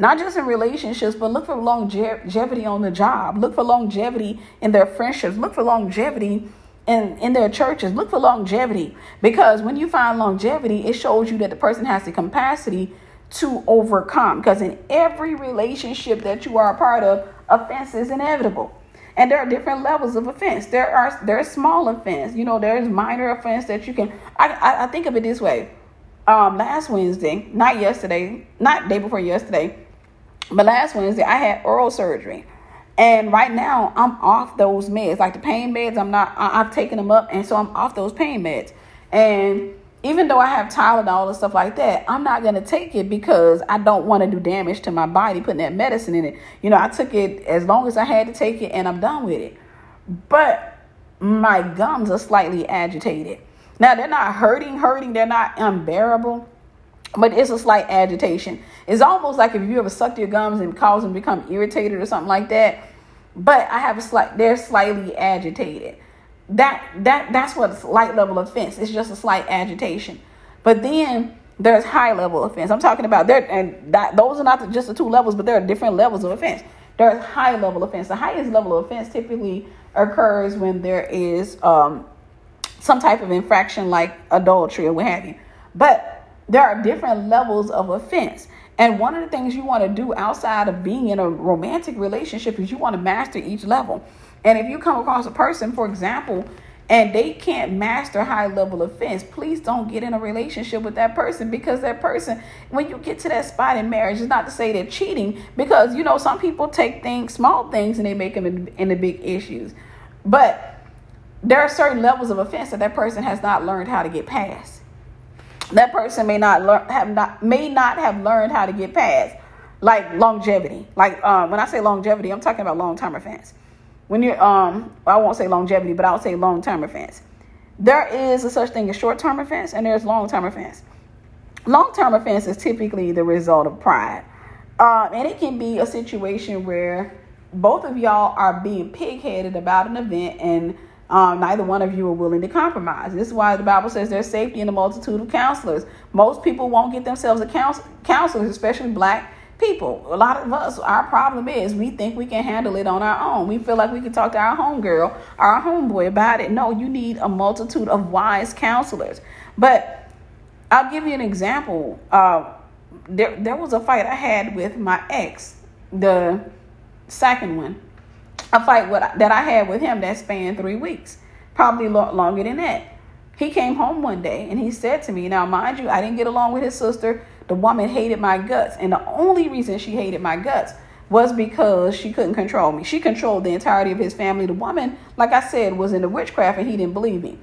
Not just in relationships, but look for longevity on the job. Look for longevity in their friendships. Look for longevity in, in their churches. Look for longevity. Because when you find longevity, it shows you that the person has the capacity to overcome. Because in every relationship that you are a part of, offense is inevitable. And there are different levels of offense. There are there's small offense. You know, there's minor offense that you can. I I, I think of it this way. Um, last Wednesday, not yesterday, not day before yesterday, but last Wednesday I had oral surgery. And right now I'm off those meds, like the pain meds. I'm not. I, I've taken them up, and so I'm off those pain meds. And even though I have Tylenol and stuff like that, I'm not going to take it because I don't want to do damage to my body putting that medicine in it. You know, I took it as long as I had to take it and I'm done with it. But my gums are slightly agitated. Now, they're not hurting, hurting, they're not unbearable, but it's a slight agitation. It's almost like if you ever sucked your gums and caused them to become irritated or something like that. But I have a slight, they're slightly agitated that that that's what's light level offense. It's just a slight agitation. But then there's high level offense. I'm talking about there, and that those are not the, just the two levels, but there are different levels of offense. There's high level offense. The highest level of offense typically occurs when there is um, some type of infraction like adultery or what have you. But there are different levels of offense. And one of the things you want to do outside of being in a romantic relationship is you want to master each level. And if you come across a person, for example, and they can't master high level offense, please don't get in a relationship with that person because that person, when you get to that spot in marriage, is not to say they're cheating because you know some people take things, small things, and they make them into big issues. But there are certain levels of offense that that person has not learned how to get past. That person may not learn have not may not have learned how to get past, like longevity. Like um, when I say longevity, I'm talking about long term offense when you're um I won't say longevity, but I'll say long term offense. There is a such thing as short term offense and there's long term offense. Long term offense is typically the result of pride. Um, and it can be a situation where both of y'all are being pigheaded about an event and um, neither one of you are willing to compromise. This is why the Bible says there's safety in the multitude of counselors. Most people won't get themselves a counsel- counselors, especially black people. A lot of us, our problem is we think we can handle it on our own. We feel like we can talk to our homegirl our homeboy about it. No, you need a multitude of wise counselors. But I'll give you an example. Uh, there, there was a fight I had with my ex, the second one. A fight with, that I had with him that spanned three weeks, probably longer than that. He came home one day and he said to me, Now, mind you, I didn't get along with his sister the woman hated my guts. And the only reason she hated my guts was because she couldn't control me. She controlled the entirety of his family. The woman, like I said, was into witchcraft and he didn't believe me.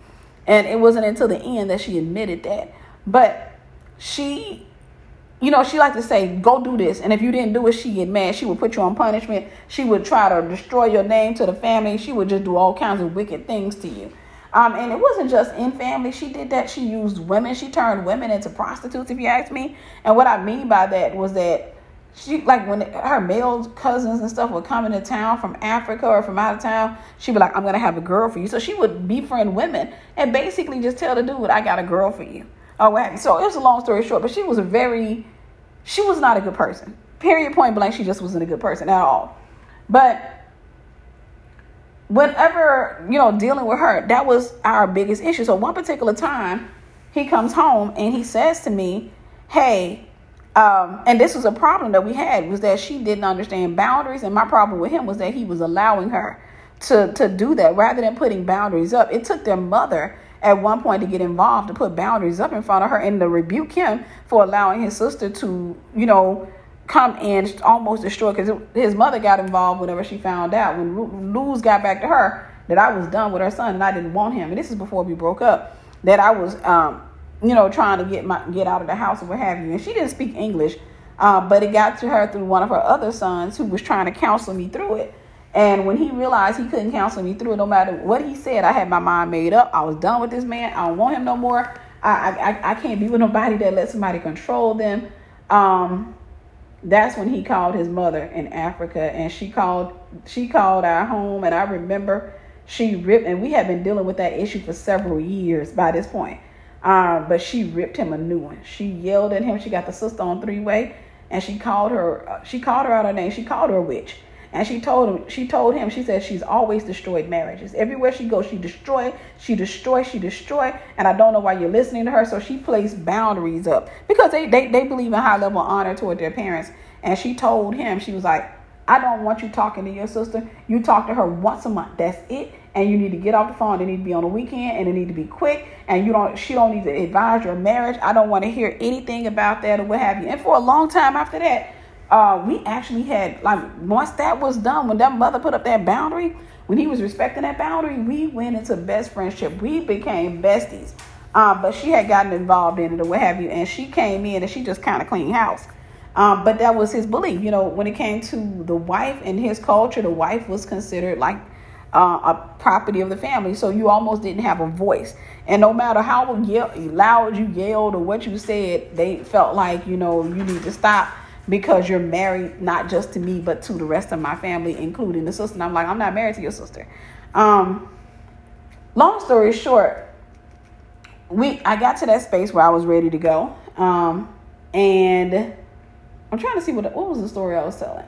And it wasn't until the end that she admitted that. But she, you know, she liked to say, go do this. And if you didn't do it, she get mad. She would put you on punishment. She would try to destroy your name to the family. She would just do all kinds of wicked things to you. Um, and it wasn't just in family. She did that. She used women. She turned women into prostitutes, if you ask me. And what I mean by that was that she, like, when her male cousins and stuff would come into town from Africa or from out of town, she'd be like, I'm going to have a girl for you. So she would befriend women and basically just tell the dude, I got a girl for you. Oh, you. So it was a long story short, but she was a very, she was not a good person. Period, point blank. She just wasn't a good person at all. But whenever you know dealing with her that was our biggest issue so one particular time he comes home and he says to me hey um, and this was a problem that we had was that she didn't understand boundaries and my problem with him was that he was allowing her to to do that rather than putting boundaries up it took their mother at one point to get involved to put boundaries up in front of her and to rebuke him for allowing his sister to you know come and almost destroy because his mother got involved whenever she found out. When Luz got back to her that I was done with her son and I didn't want him. And this is before we broke up that I was um, you know trying to get my get out of the house or what have you. And she didn't speak English uh, but it got to her through one of her other sons who was trying to counsel me through it and when he realized he couldn't counsel me through it no matter what he said I had my mind made up I was done with this man I don't want him no more I I, I can't be with nobody that lets somebody control them um, that's when he called his mother in Africa and she called she called our home and I remember she ripped and we had been dealing with that issue for several years by this point. Um, but she ripped him a new one. She yelled at him. She got the sister on three way and she called her uh, she called her out her name. She called her a witch. And she told him, she told him, she said she's always destroyed marriages. Everywhere she goes, she destroy, she destroy, she destroy. And I don't know why you're listening to her. So she placed boundaries up because they, they, they believe in high level honor toward their parents. And she told him, she was like, I don't want you talking to your sister. You talk to her once a month. That's it. And you need to get off the phone. They need to be on a weekend and it need to be quick. And you don't she don't need to advise your marriage. I don't want to hear anything about that or what have you. And for a long time after that, uh, we actually had like once that was done, when that mother put up that boundary, when he was respecting that boundary, we went into best friendship. We became besties. Um, but she had gotten involved in it or what have you, and she came in and she just kind of cleaned house. Um, but that was his belief. You know, when it came to the wife and his culture, the wife was considered like uh, a property of the family. So you almost didn't have a voice. And no matter how loud you yelled or what you said, they felt like, you know, you need to stop because you're married not just to me but to the rest of my family including the sister. And i'm like i'm not married to your sister. Um, long story short we i got to that space where i was ready to go. Um, and i'm trying to see what what was the story i was telling.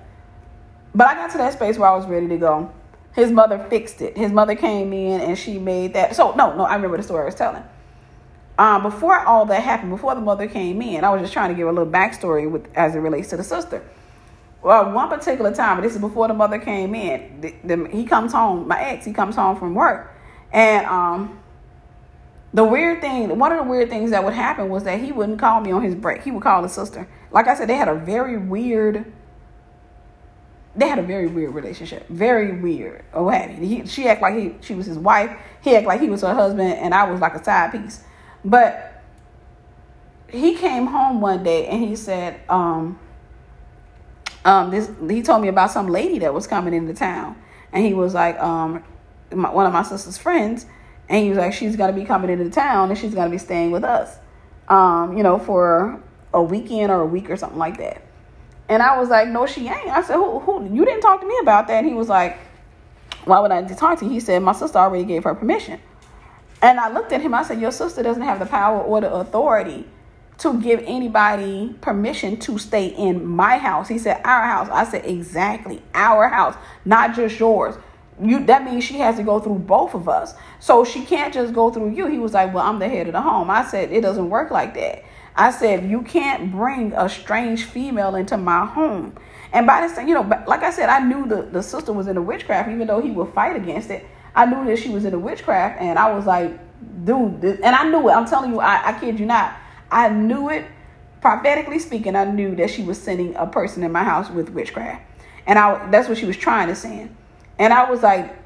But i got to that space where i was ready to go. His mother fixed it. His mother came in and she made that so no no i remember the story i was telling um, before all that happened, before the mother came in, I was just trying to give a little backstory with as it relates to the sister. Well, one particular time, this is before the mother came in. The, the, he comes home, my ex, he comes home from work, And um, the weird thing, one of the weird things that would happen was that he wouldn't call me on his break. He would call his sister. Like I said, they had a very weird. They had a very weird relationship, very weird. Oh, He, she act like he, she was his wife. He act like he was her husband, and I was like a side piece. But he came home one day and he said, um, um, this he told me about some lady that was coming into town, and he was like, um, my, one of my sister's friends, and he was like, she's gonna be coming into town and she's gonna be staying with us, um, you know, for a weekend or a week or something like that. And I was like, no, she ain't. I said, who, who, you didn't talk to me about that. And he was like, why would I talk to you? He said, my sister already gave her permission. And I looked at him. I said, your sister doesn't have the power or the authority to give anybody permission to stay in my house. He said, Our house. I said, Exactly, our house, not just yours. You that means she has to go through both of us. So she can't just go through you. He was like, Well, I'm the head of the home. I said, It doesn't work like that. I said, You can't bring a strange female into my home. And by this time, you know, like I said, I knew the, the sister was in the witchcraft, even though he would fight against it. I knew that she was in the witchcraft, and I was like, dude, this, and I knew it. I'm telling you, I, I kid you not. I knew it, prophetically speaking, I knew that she was sending a person in my house with witchcraft. And I that's what she was trying to send. And I was like,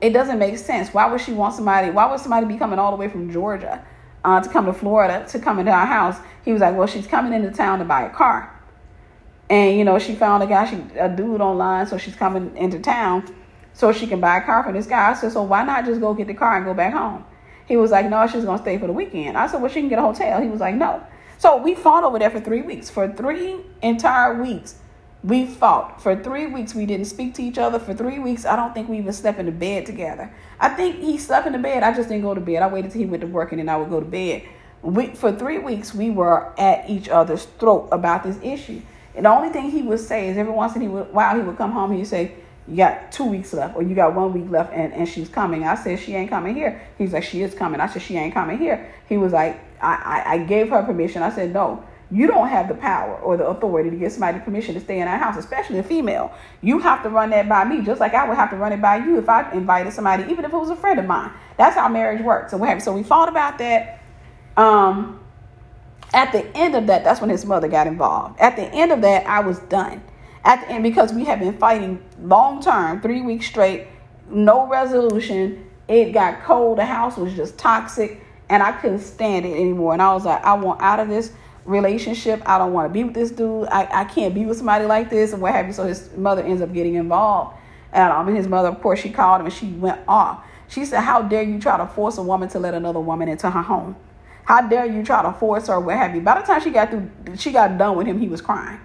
it doesn't make sense. Why would she want somebody? Why would somebody be coming all the way from Georgia uh, to come to Florida to come into our house? He was like, well, she's coming into town to buy a car. And, you know, she found a guy, she, a dude online, so she's coming into town so she can buy a car for this guy. I said, so why not just go get the car and go back home? He was like, no, she's to stay for the weekend. I said, well, she can get a hotel. He was like, no. So we fought over there for three weeks. For three entire weeks, we fought. For three weeks, we didn't speak to each other. For three weeks, I don't think we even slept in the bed together. I think he slept in the bed. I just didn't go to bed. I waited till he went to work and then I would go to bed. We, for three weeks, we were at each other's throat about this issue. And the only thing he would say is every once in a while he would come home, and he'd say, you got two weeks left or you got one week left and, and she's coming. I said, she ain't coming here. He's like, she is coming. I said, she ain't coming here. He was like, I, I, I gave her permission. I said, no, you don't have the power or the authority to give somebody permission to stay in our house, especially a female. You have to run that by me, just like I would have to run it by you if I invited somebody, even if it was a friend of mine. That's how marriage works. So we so we fought about that. Um, at the end of that, that's when his mother got involved. At the end of that, I was done at the end because we had been fighting long term, three weeks straight, no resolution. It got cold. The house was just toxic, and I couldn't stand it anymore. And I was like, I want out of this relationship. I don't want to be with this dude. I, I can't be with somebody like this, and what have you. So his mother ends up getting involved. And um, and his mother, of course, she called him and she went off. She said, How dare you try to force a woman to let another woman into her home? How dare you try to force her, what have you? By the time she got through, she got done with him, he was crying.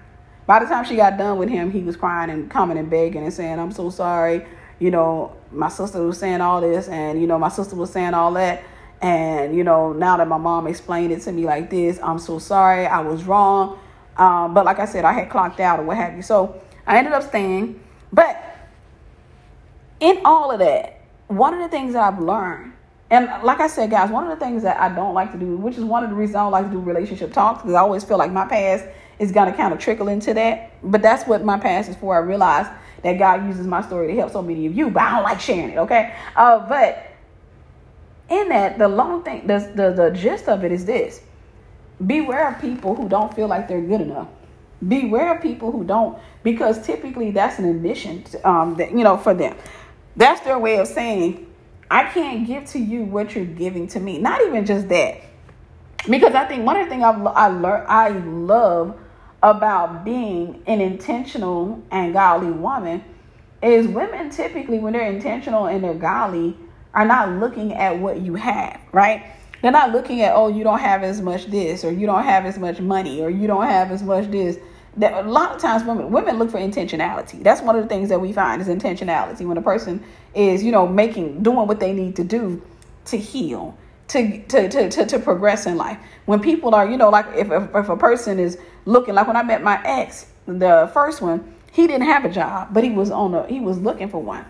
By the time she got done with him, he was crying and coming and begging and saying, I'm so sorry. You know, my sister was saying all this, and, you know, my sister was saying all that. And, you know, now that my mom explained it to me like this, I'm so sorry. I was wrong. Um, but like I said, I had clocked out or what have you. So I ended up staying. But in all of that, one of the things that I've learned, and like I said, guys, one of the things that I don't like to do, which is one of the reasons I don't like to do relationship talks, because I always feel like my past is going to kind of trickle into that. But that's what my past is for. I realize that God uses my story to help so many of you, but I don't like sharing it, okay? Uh, but in that, the long thing, the, the, the gist of it is this beware of people who don't feel like they're good enough. Beware of people who don't, because typically that's an admission, to, um, that, you know, for them. That's their way of saying, I can't give to you what you're giving to me. Not even just that. Because I think one of the things I've, I learned, I love about being an intentional and godly woman is women typically, when they're intentional and they're godly, are not looking at what you have, right? They're not looking at, oh, you don't have as much this, or you don't have as much money, or you don't have as much this. That a lot of times women women look for intentionality. That's one of the things that we find is intentionality. When a person is, you know, making doing what they need to do to heal, to, to, to, to, to progress in life. When people are, you know, like if, if, if a person is looking, like when I met my ex, the first one, he didn't have a job, but he was on a, he was looking for one.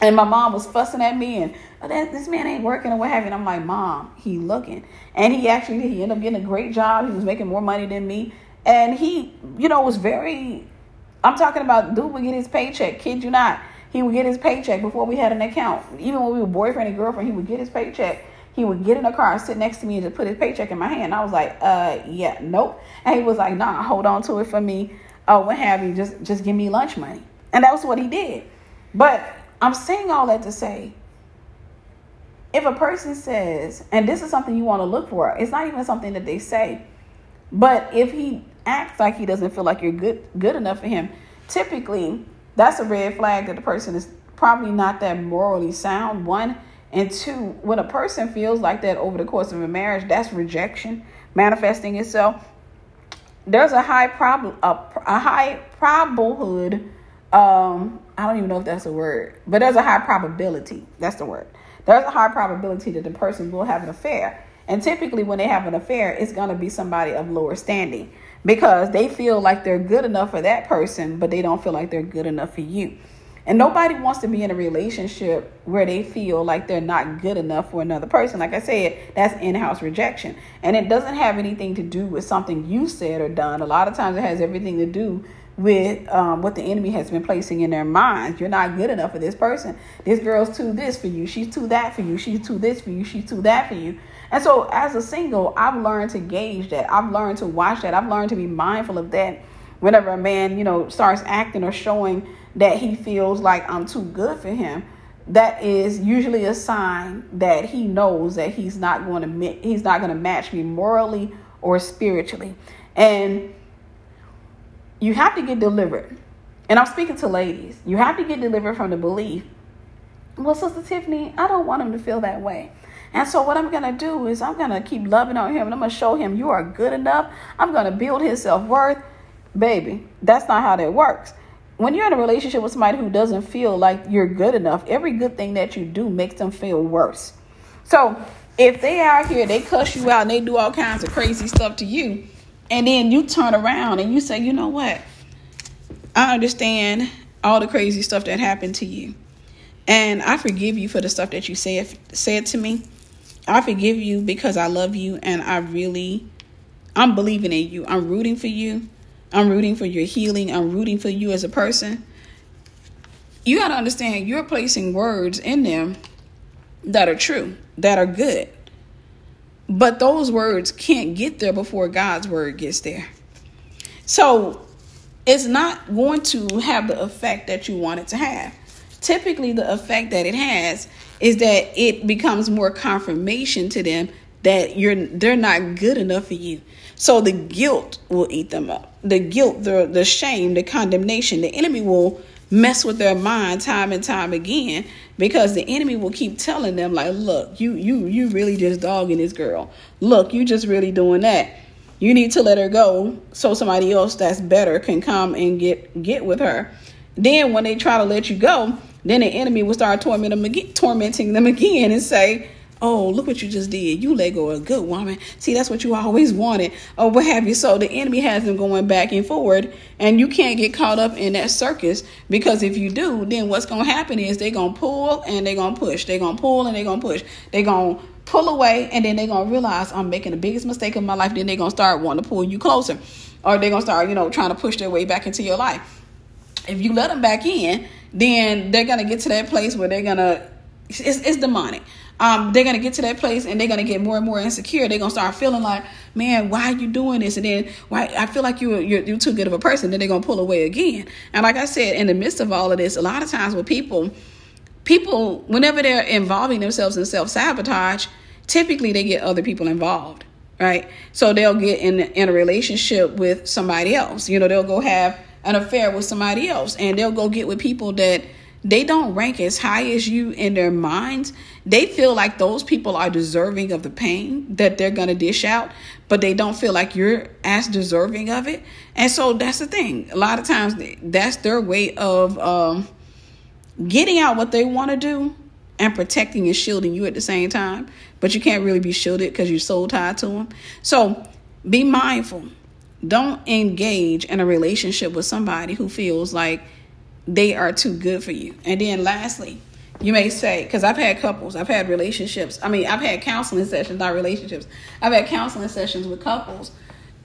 And my mom was fussing at me and oh, that, this man ain't working or what have you. And I'm like, mom, he looking. And he actually, he ended up getting a great job. He was making more money than me. And he, you know, was very, I'm talking about dude would get his paycheck, kid you not He would get his paycheck before we had an account. Even when we were boyfriend and girlfriend, he would get his paycheck. He would get in a car and sit next to me and just put his paycheck in my hand. I was like, uh, yeah, nope. And he was like, nah, hold on to it for me. Oh, what have you? Just, just give me lunch money. And that was what he did. But I'm saying all that to say, if a person says, and this is something you want to look for, it's not even something that they say, but if he acts like he doesn't feel like you're good good enough for him, typically that's a red flag that the person is probably not that morally sound. One and two, when a person feels like that over the course of a marriage, that's rejection manifesting itself. There's a high problem a, a high probability. Um, I don't even know if that's a word, but there's a high probability. That's the word. There's a high probability that the person will have an affair. And typically, when they have an affair, it's going to be somebody of lower standing because they feel like they're good enough for that person, but they don't feel like they're good enough for you. And nobody wants to be in a relationship where they feel like they're not good enough for another person. Like I said, that's in house rejection. And it doesn't have anything to do with something you said or done. A lot of times it has everything to do with um, what the enemy has been placing in their minds. You're not good enough for this person. This girl's too this for you. She's too that for you. She's too this for you. She's too that for you. And so, as a single, I've learned to gauge that. I've learned to watch that. I've learned to be mindful of that. Whenever a man, you know, starts acting or showing that he feels like I'm too good for him, that is usually a sign that he knows that he's not going to he's not going to match me morally or spiritually. And you have to get delivered. And I'm speaking to ladies. You have to get delivered from the belief, well, Sister Tiffany, I don't want him to feel that way. And so what I'm going to do is I'm going to keep loving on him and I'm going to show him you are good enough. I'm going to build his self-worth. Baby, that's not how that works. When you're in a relationship with somebody who doesn't feel like you're good enough, every good thing that you do makes them feel worse. So if they out here, they cuss you out and they do all kinds of crazy stuff to you, and then you turn around and you say, you know what? I understand all the crazy stuff that happened to you. And I forgive you for the stuff that you said said to me. I forgive you because I love you and I really I'm believing in you. I'm rooting for you. I'm rooting for your healing. I'm rooting for you as a person. You got to understand you're placing words in them that are true, that are good. But those words can't get there before God's word gets there. So it's not going to have the effect that you want it to have. Typically, the effect that it has is that it becomes more confirmation to them that you're they're not good enough for you. So the guilt will eat them up. The guilt, the the shame, the condemnation, the enemy will mess with their mind time and time again because the enemy will keep telling them like look you you you really just dogging this girl. Look you just really doing that. You need to let her go so somebody else that's better can come and get get with her. Then when they try to let you go then the enemy will start tormenting them again, tormenting them again and say Oh, look what you just did. You let go of a good woman. See, that's what you always wanted, or what have you. So the enemy has them going back and forward, and you can't get caught up in that circus because if you do, then what's going to happen is they're going to pull and they're going to push. They're going to pull and they're going to push. They're going to pull away, and then they're going to realize I'm making the biggest mistake of my life. Then they're going to start wanting to pull you closer, or they're going to start, you know, trying to push their way back into your life. If you let them back in, then they're going to get to that place where they're going to, it's, it's demonic um, they're gonna get to that place and they're gonna get more and more insecure. They're gonna start feeling like, man, why are you doing this? And then why I feel like you you're, you're too good of a person. Then they're gonna pull away again. And like I said, in the midst of all of this, a lot of times with people, people whenever they're involving themselves in self sabotage, typically they get other people involved, right? So they'll get in in a relationship with somebody else. You know, they'll go have an affair with somebody else, and they'll go get with people that they don't rank as high as you in their minds. They feel like those people are deserving of the pain that they're going to dish out, but they don't feel like you're as deserving of it. And so that's the thing. A lot of times that's their way of um, getting out what they want to do and protecting and shielding you at the same time. But you can't really be shielded because you're so tied to them. So be mindful. Don't engage in a relationship with somebody who feels like they are too good for you. And then lastly, you may say, because I've had couples, I've had relationships. I mean, I've had counseling sessions, not relationships. I've had counseling sessions with couples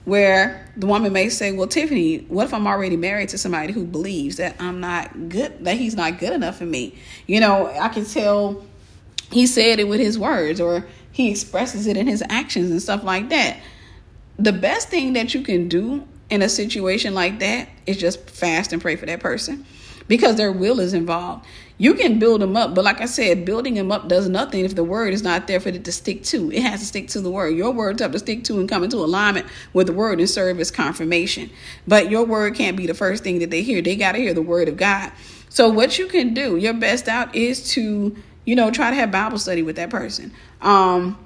where the woman may say, Well, Tiffany, what if I'm already married to somebody who believes that I'm not good, that he's not good enough for me? You know, I can tell he said it with his words or he expresses it in his actions and stuff like that. The best thing that you can do in a situation like that is just fast and pray for that person because their will is involved. You can build them up, but like I said, building them up does nothing if the word is not there for it to stick to. It has to stick to the word. Your words have to stick to and come into alignment with the word and serve as confirmation. But your word can't be the first thing that they hear. They got to hear the word of God. So what you can do, your best out is to, you know, try to have Bible study with that person. Um,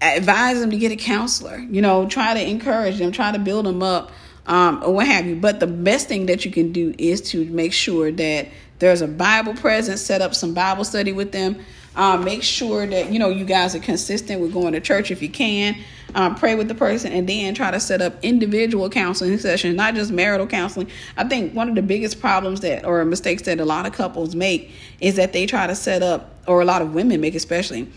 advise them to get a counselor. You know, try to encourage them, try to build them up, um, or what have you. But the best thing that you can do is to make sure that there's a Bible presence, set up some Bible study with them. Um, make sure that you know you guys are consistent with going to church if you can. Um, pray with the person, and then try to set up individual counseling sessions, not just marital counseling. I think one of the biggest problems that or mistakes that a lot of couples make is that they try to set up, or a lot of women make especially,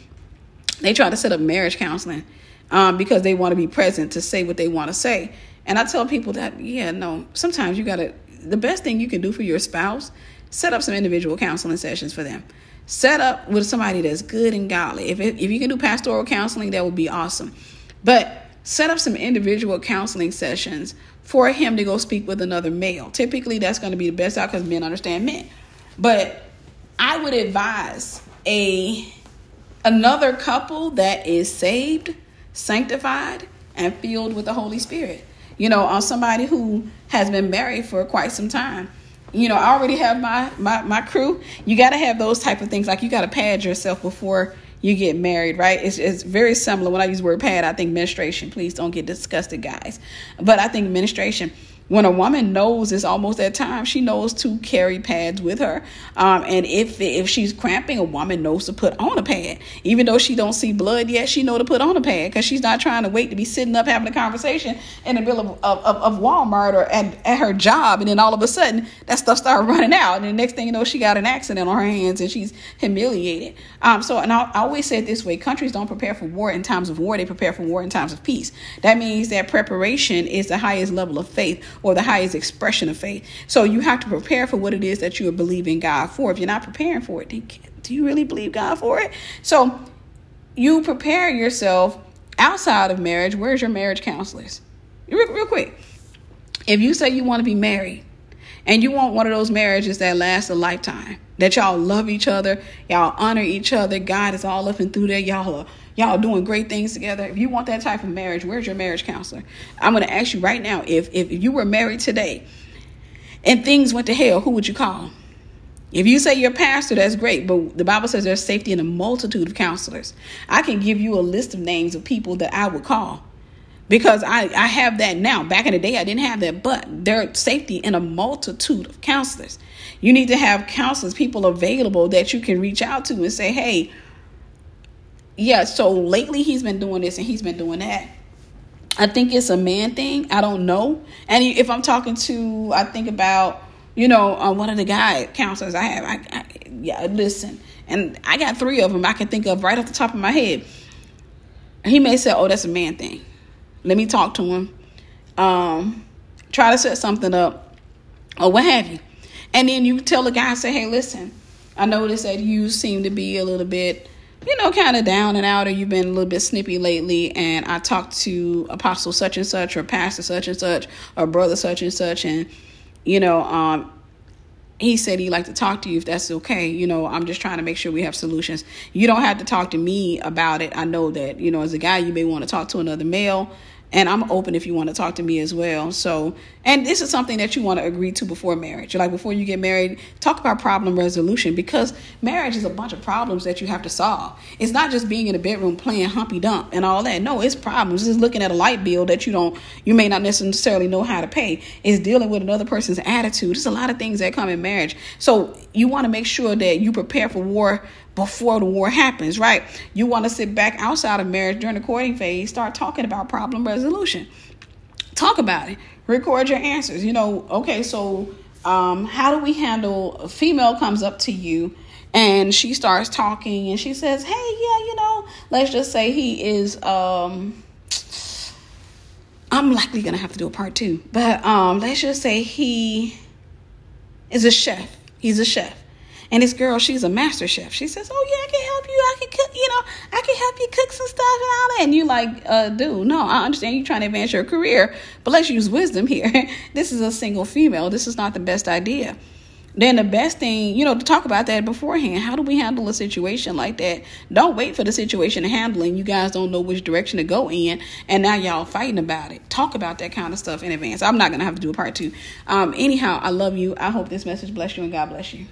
they try to set up marriage counseling um, because they want to be present to say what they want to say. And I tell people that, yeah, no, sometimes you got to, the best thing you can do for your spouse, set up some individual counseling sessions for them. Set up with somebody that's good and godly. If, if you can do pastoral counseling, that would be awesome. But set up some individual counseling sessions for him to go speak with another male. Typically, that's going to be the best out because men understand men. But I would advise a another couple that is saved, sanctified, and filled with the Holy Spirit. You know, on somebody who has been married for quite some time. You know, I already have my my, my crew. You got to have those type of things. Like you got to pad yourself before you get married, right? It's, it's very similar. When I use word pad, I think menstruation. Please don't get disgusted, guys. But I think menstruation when a woman knows it's almost that time, she knows to carry pads with her. Um, and if if she's cramping, a woman knows to put on a pad. Even though she don't see blood yet, she know to put on a pad because she's not trying to wait to be sitting up having a conversation in the middle of, of, of Walmart or at, at her job, and then all of a sudden that stuff started *laughs* running out, and the next thing you know, she got an accident on her hands and she's humiliated. Um, so, and I, I always say it this way: countries don't prepare for war in times of war; they prepare for war in times of peace. That means that preparation is the highest level of faith or the highest expression of faith. So you have to prepare for what it is that you are believing God for. If you're not preparing for it, do you really believe God for it? So you prepare yourself outside of marriage. Where's your marriage counselors? Real, real quick. If you say you want to be married and you want one of those marriages that lasts a lifetime, that y'all love each other, y'all honor each other, God is all up and through there, y'all are y'all doing great things together. If you want that type of marriage, where's your marriage counselor? I'm going to ask you right now if if you were married today and things went to hell, who would you call? If you say you're a pastor, that's great, but the Bible says there's safety in a multitude of counselors. I can give you a list of names of people that I would call because I, I have that now. Back in the day, I didn't have that, but there's safety in a multitude of counselors. You need to have counselors, people available that you can reach out to and say, hey, yeah, so lately he's been doing this and he's been doing that. I think it's a man thing. I don't know. And if I'm talking to, I think about, you know, uh, one of the guy counselors I have. I, I, yeah, listen, and I got three of them I can think of right off the top of my head. He may say, "Oh, that's a man thing." Let me talk to him. Um, try to set something up, or what have you. And then you tell the guy, say, "Hey, listen, I noticed that you seem to be a little bit." You know, kind of down and out, or you've been a little bit snippy lately, and I talked to Apostle such and such, or Pastor such and such, or Brother such and such, and you know, um, he said he'd like to talk to you if that's okay. You know, I'm just trying to make sure we have solutions. You don't have to talk to me about it. I know that, you know, as a guy, you may want to talk to another male and I'm open if you want to talk to me as well. So, and this is something that you want to agree to before marriage. Like before you get married, talk about problem resolution because marriage is a bunch of problems that you have to solve. It's not just being in a bedroom playing humpy dump and all that. No, it's problems. It's looking at a light bill that you don't, you may not necessarily know how to pay. It's dealing with another person's attitude. There's a lot of things that come in marriage. So you want to make sure that you prepare for war before the war happens, right? You want to sit back outside of marriage during the courting phase, start talking about problem resolution. Talk about it. Record your answers. You know, okay, so um, how do we handle a female comes up to you and she starts talking and she says, Hey, yeah, you know, let's just say he is um I'm likely gonna have to do a part two. But um, let's just say he is a chef. He's a chef. And this girl, she's a master chef. She says, "Oh yeah, I can help you. I can cook. You know, I can help you cook some stuff and all that." And you like, uh, dude, no, I understand you trying to advance your career, but let's use wisdom here. *laughs* this is a single female. This is not the best idea then the best thing, you know, to talk about that beforehand. How do we handle a situation like that? Don't wait for the situation to handle and you guys don't know which direction to go in and now y'all fighting about it. Talk about that kind of stuff in advance. I'm not gonna have to do a part two. Um, anyhow, I love you. I hope this message bless you and God bless you.